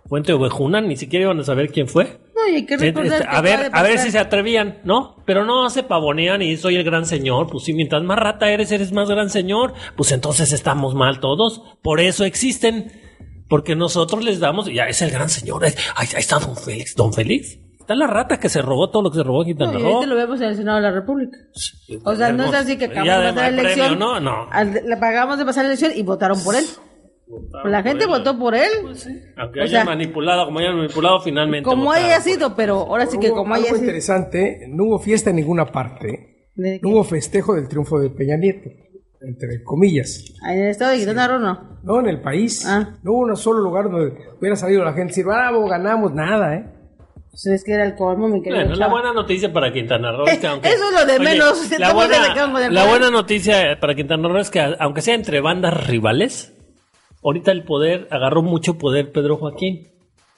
Fuente Ovejuna, ni siquiera iban a saber quién fue. No, y hay que Sí, recordar este, que a ver, a ver si se atrevían, ¿no? Pero no se pavonean y soy el gran señor. Pues sí, mientras más rata eres, eres más gran señor. Pues entonces estamos mal todos. Por eso existen. Porque nosotros les damos, ya es el gran señor. es- Ahí, ahí está Don Félix. Don Félix. Está la rata que se robó todo lo que se robó en Quintana No, y ahorita lo vemos en el Senado de la República. O sea, no es así que acabamos Ya de pasar la elección. premio, no, no. al- Le pagamos de pasar la elección y votaron por él. la gente votó por él. Aunque o hayan sea, manipulado, como hayan manipulado, finalmente. como haya sido, pero ahora sí que Hubo como algo haya sido. interesante, no hubo fiesta en ninguna parte. ¿De No hubo festejo del triunfo de Peña Nieto, entre comillas. En el estado de Quintana Roo no. No, en el país. Ah. No hubo un solo lugar donde hubiera salido la gente y decir, bravo, ganamos, nada, ¿eh? Pues es que era el colmo, mi querido Bueno, la buena noticia para Quintana Roo es que aunque... Eso es lo de menos, la, buena, la buena noticia para Quintana Roo es que aunque sea entre bandas rivales, ahorita el poder, agarró mucho poder Pedro Joaquín.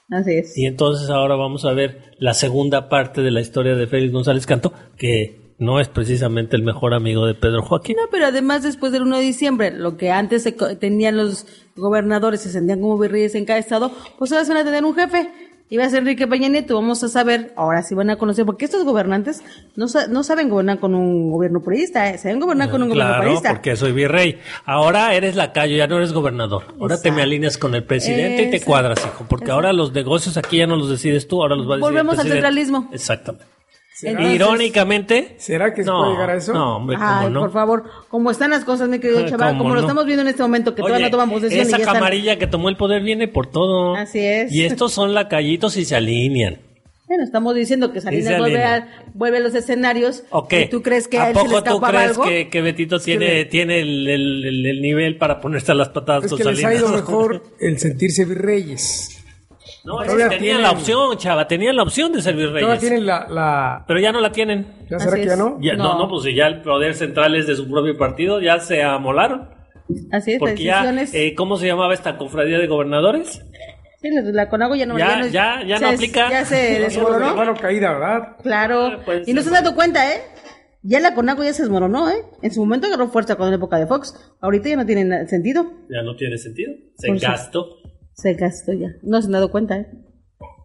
Así es. Y entonces ahora vamos a ver la segunda parte de la historia de Félix González Canto, que no es precisamente el mejor amigo de Pedro Joaquín. No, pero además después del 1 de diciembre, lo que antes se tenían los gobernadores, se sentían como virreyes en cada estado, pues ahora se van a tener un jefe. Ser Enrique Peña Nieto, vamos a saber, ahora sí van a conocer, porque estos gobernantes no, no saben gobernar con un gobierno priista, ¿eh? saben gobernar con un gobierno Claro, priista. porque soy virrey. Ahora eres lacayo, ya no eres gobernador. Ahora te me alineas con el presidente y te cuadras, hijo. Porque ahora los negocios aquí ya no los decides tú, ahora los va a decidir Volvemos el al centralismo. Exactamente. Entonces- Irónicamente. ¿Será que se no, puede llegar a eso? No, hombre, Ay, no. por favor, como están las cosas, mi querido chaval, cómo como lo no. estamos viendo en este momento, que todavía Oye, no toman posesión y esa ya están... camarilla que tomó el poder viene por todo. Así es. Y estos son lacayitos y se alinean. Bueno, estamos diciendo que Salinas vuelve a, vuelve a los escenarios. Ok. ¿Y tú crees que a, ¿A él se le poco tú crees algo? que, que Betito tiene, tiene el, el- el- el nivel para ponerse a las patadas Es con que les ha Salinas? ido mejor el sentirse virreyes. No, es Todavía que tenían tienen- la opción, chava, tenían la opción de ser Ahora virreyes. tienen la... la... Pero ya no la tienen. ¿Ya será Así que ya no? Ya, no. No. no, pues si ya el poder central es de su propio partido, ya se amolaron. Así es, Porque ya, decisiones. eh, ¿cómo se llamaba esta cofradía de gobernadores? Sí, la, la Conago ya no, Ya- ya- ya no se- aplica. Ya se desmoronó. mano caída, ¿verdad? Claro. Ah, puede y no se han dado cuenta, ¿eh? Ya la Conago ya se desmoronó, ¿eh? En su momento agarró fuerza con la época de Fox. Ahorita ya no tiene sentido. Ya no tiene sentido. Se Pues sí. Se gastó ya. No se han dado cuenta, ¿eh?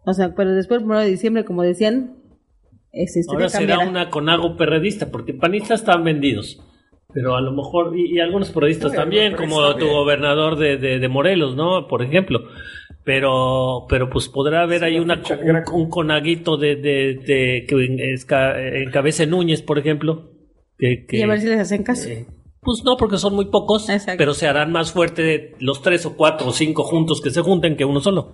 O sea, pero después del 1 de diciembre, como decían, historia Ahora será cambiará. una conago perredista, porque panistas están vendidos. Pero a lo mejor, y, y algunos periodistas Sí, también, como tu gobernador de, de, de Morelos, ¿no? Por ejemplo. Pero, pero pues podrá haber ahí una, un, conaguito de, de, de- que encabece Núñez, por ejemplo. Que, que- Y a ver si les hacen caso. eh, pues no, porque son muy pocos, Exacto. pero se harán más fuerte los tres o cuatro o cinco juntos que se junten que uno solo.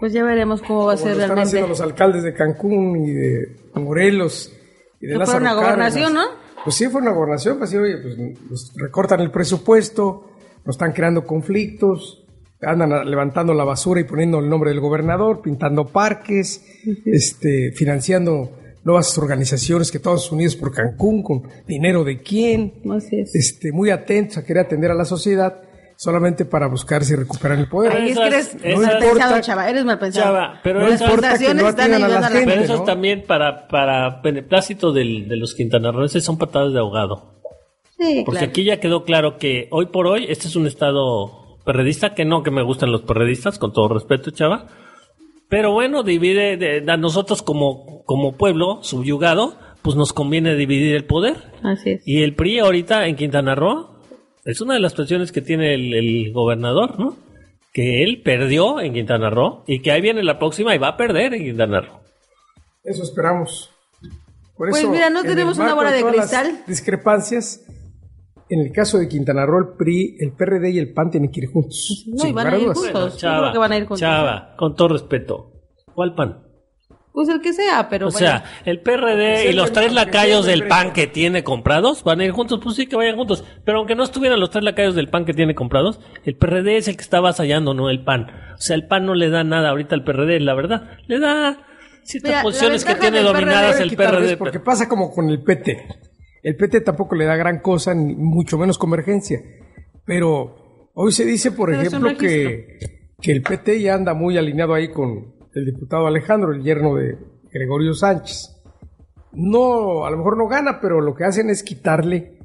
Pues ya veremos cómo va a ser lo están realmente. haciendo los alcaldes de Cancún y de Morelos y de fue Lázaro una gobernación, Cárdenas. Pues sí, fue una gobernación, pues sí, oye, pues nos recortan el presupuesto, nos están creando conflictos, andan levantando la basura y poniendo el nombre del gobernador, pintando parques, este, financiando nuevas organizaciones que todos unidos por Cancún, con dinero de quién, Así es. este, muy atentos a querer atender a la sociedad solamente para buscar si recuperan el poder. Ay, es que eres esas- mal No pensado, importa- chava. Eres mal pensado. Chava, pero No esas- importa que fundaciones no están a ayudando la a la gente, Pero eso ¿no? es también para, para beneplácito del- de los quintanarroenses son patadas de ahogado. Sí, Porque claro. aquí ya quedó claro que hoy por hoy este es un estado perredista, que no que me gustan los perredistas, con todo respeto, chava. Pero bueno, divide, de- a nosotros como, como pueblo subyugado, pues nos conviene dividir el poder. Así es. Y el PRI ahorita en Quintana Roo es una de las presiones que tiene el, el gobernador, ¿no? que él perdió en Quintana Roo y que ahí viene la próxima y va a perder en Quintana Roo. Eso esperamos. Por Pues eso, mira, no tenemos una bola de todas las cristal. Discrepancias. En el caso de Quintana Roo, el PRI, el PRD y el PAN tienen que ir juntos. No, y van a ir juntos. Yo creo que van a ir juntos. Chava, con todo respeto. ¿Cuál pan? Pues el que sea, pero O sea, el PRD y los tres lacayos del PAN que tiene comprados van a ir juntos, pues sí que vayan juntos. Pero aunque no estuvieran los tres lacayos del PAN que tiene comprados, el PRD es el que está avasallando, no el PAN. O sea, el PAN no le da nada ahorita al PRD, la verdad. Le da ciertas Mira, posiciones que tiene dominadas el PRD. Porque pasa como con el PT. El PT tampoco le da gran cosa, ni mucho menos convergencia. Pero hoy se dice, por Pero ejemplo, que, que el PT ya anda muy alineado ahí con el diputado Alejandro, el yerno de Gregorio Sánchez. No, a lo mejor no gana, pero lo que hacen es quitarle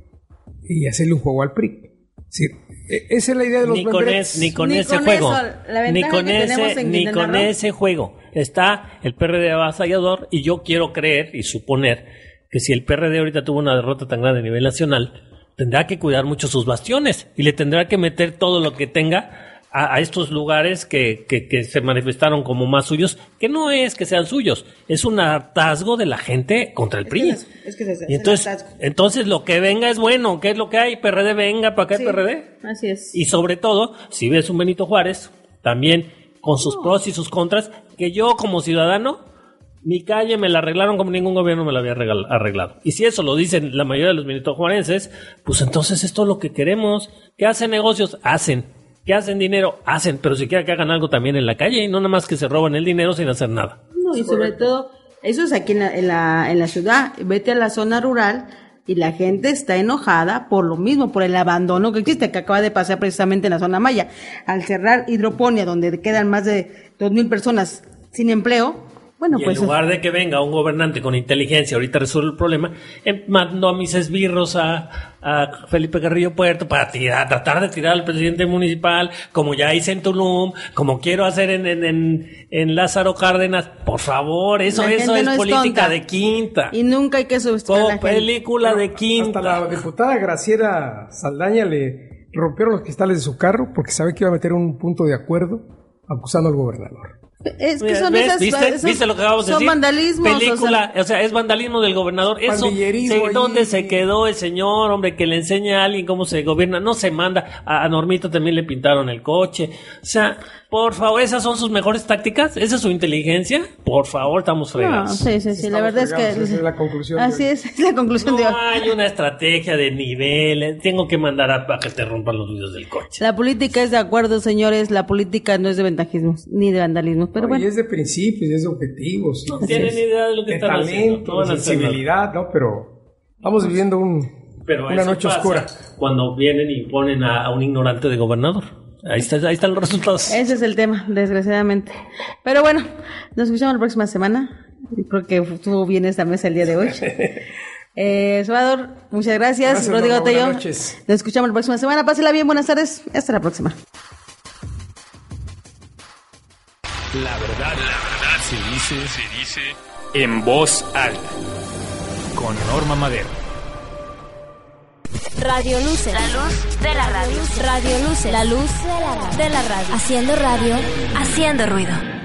y hacerle un juego al PRI. Sí, e- esa es la idea de los ni con, es- ni con Ni ese con juego. eso, la ventaja ni con que ese, en ni con ese juego. Está el PRD avasallador y yo quiero creer y suponer que si el PRD ahorita tuvo una derrota tan grande a nivel nacional, tendrá que cuidar mucho sus bastiones y le tendrá que meter todo lo que tenga a, a estos lugares que, que- que se manifestaron como más suyos, que no es que sean suyos, es un hartazgo de la gente contra el PRI. es- que es es el entonces, entonces lo que venga es bueno, ¿qué es lo que hay? PRD venga para acá, Sí, PRD. Así es. Y sobre todo, si ves un Benito Juárez, también con sus pros y sus contras, que yo como ciudadano, mi calle me la arreglaron como ningún gobierno me la había arreglado. Y si eso lo dicen la mayoría de los Benito Juarenses, pues entonces esto es lo que queremos. ¿Que hacen negocios? Hacen. ¿Que hacen dinero? Hacen. Pero si quieren que hagan algo también en la calle y no nada más que se roban el dinero sin hacer nada. No, y sobre todo, eso es aquí en la, en, la, en la ciudad. Vete a la zona rural y la gente está enojada por lo mismo, por el abandono que existe, que acaba de pasar precisamente en la zona maya. Al cerrar hidroponía, donde quedan más de dos mil personas sin empleo, bueno, y pues en lugar de que venga un gobernante con inteligencia, ahorita resuelve el problema, eh, mandó a mis esbirros a, a Felipe Carrillo Puerto para tirar, tratar de tirar al presidente municipal, como ya hice en Tulum, como quiero hacer en, en, en, en Lázaro Cárdenas. Por favor, eso, La eso es no es política tonta. de quinta. y nunca hay que subestimar a Como la gente. película de quinta. Hasta la diputada Graciela Saldaña le rompieron los cristales de su carro porque sabe que iba a meter un punto de acuerdo acusando al gobernador. Es que Mira, son ¿ves? esas, ¿Viste? esos- ¿Viste lo que acabamos de son decir? vandalismos. o sea, Película, o sea, es vandalismo del gobernador. Eso, se-. ¿dónde se quedó el señor, hombre, que le enseña a alguien cómo se gobierna? No se manda. A, a Normita también le pintaron el coche. O sea, por favor, ¿esas son sus mejores tácticas? ¿Esa es su inteligencia? Por favor, estamos no, fregados. sí, sí, sí, la Estamos verdad es que... fregados, esa es la conclusión Así es, es la conclusión de hoy. No hay una estrategia de nivel. Tengo que mandar a, a que te rompan los vidrios del coche. La política es de acuerdo, señores. La política no es de ventajismos ni de vandalismo. Pero No, bueno, Y es de principios, y es de objetivos, No tienen idea de lo que de están haciendo. talento, sensibilidad, ¿no? Pero estamos viviendo un, Pero una noche oscura. Cuando vienen y ponen a, a un ignorante de gobernador. Ahí, está, ahí están los resultados. ese es el tema, desgraciadamente. Pero bueno, nos escuchamos la próxima semana. Porque estuvo bien esta mesa el día de hoy. Eh, Salvador, muchas gracias. Gracias, Rodrigo Tello. buenas noches. Nos escuchamos la próxima semana. Pásela bien, buenas tardes. Hasta la próxima. La verdad, la verdad se dice, se dice en voz alta. Con Norma Madero. Radio Luce. La luz de la radio. Radio Luce. La luz de la radio. De la radio. Haciendo radio. Haciendo ruido.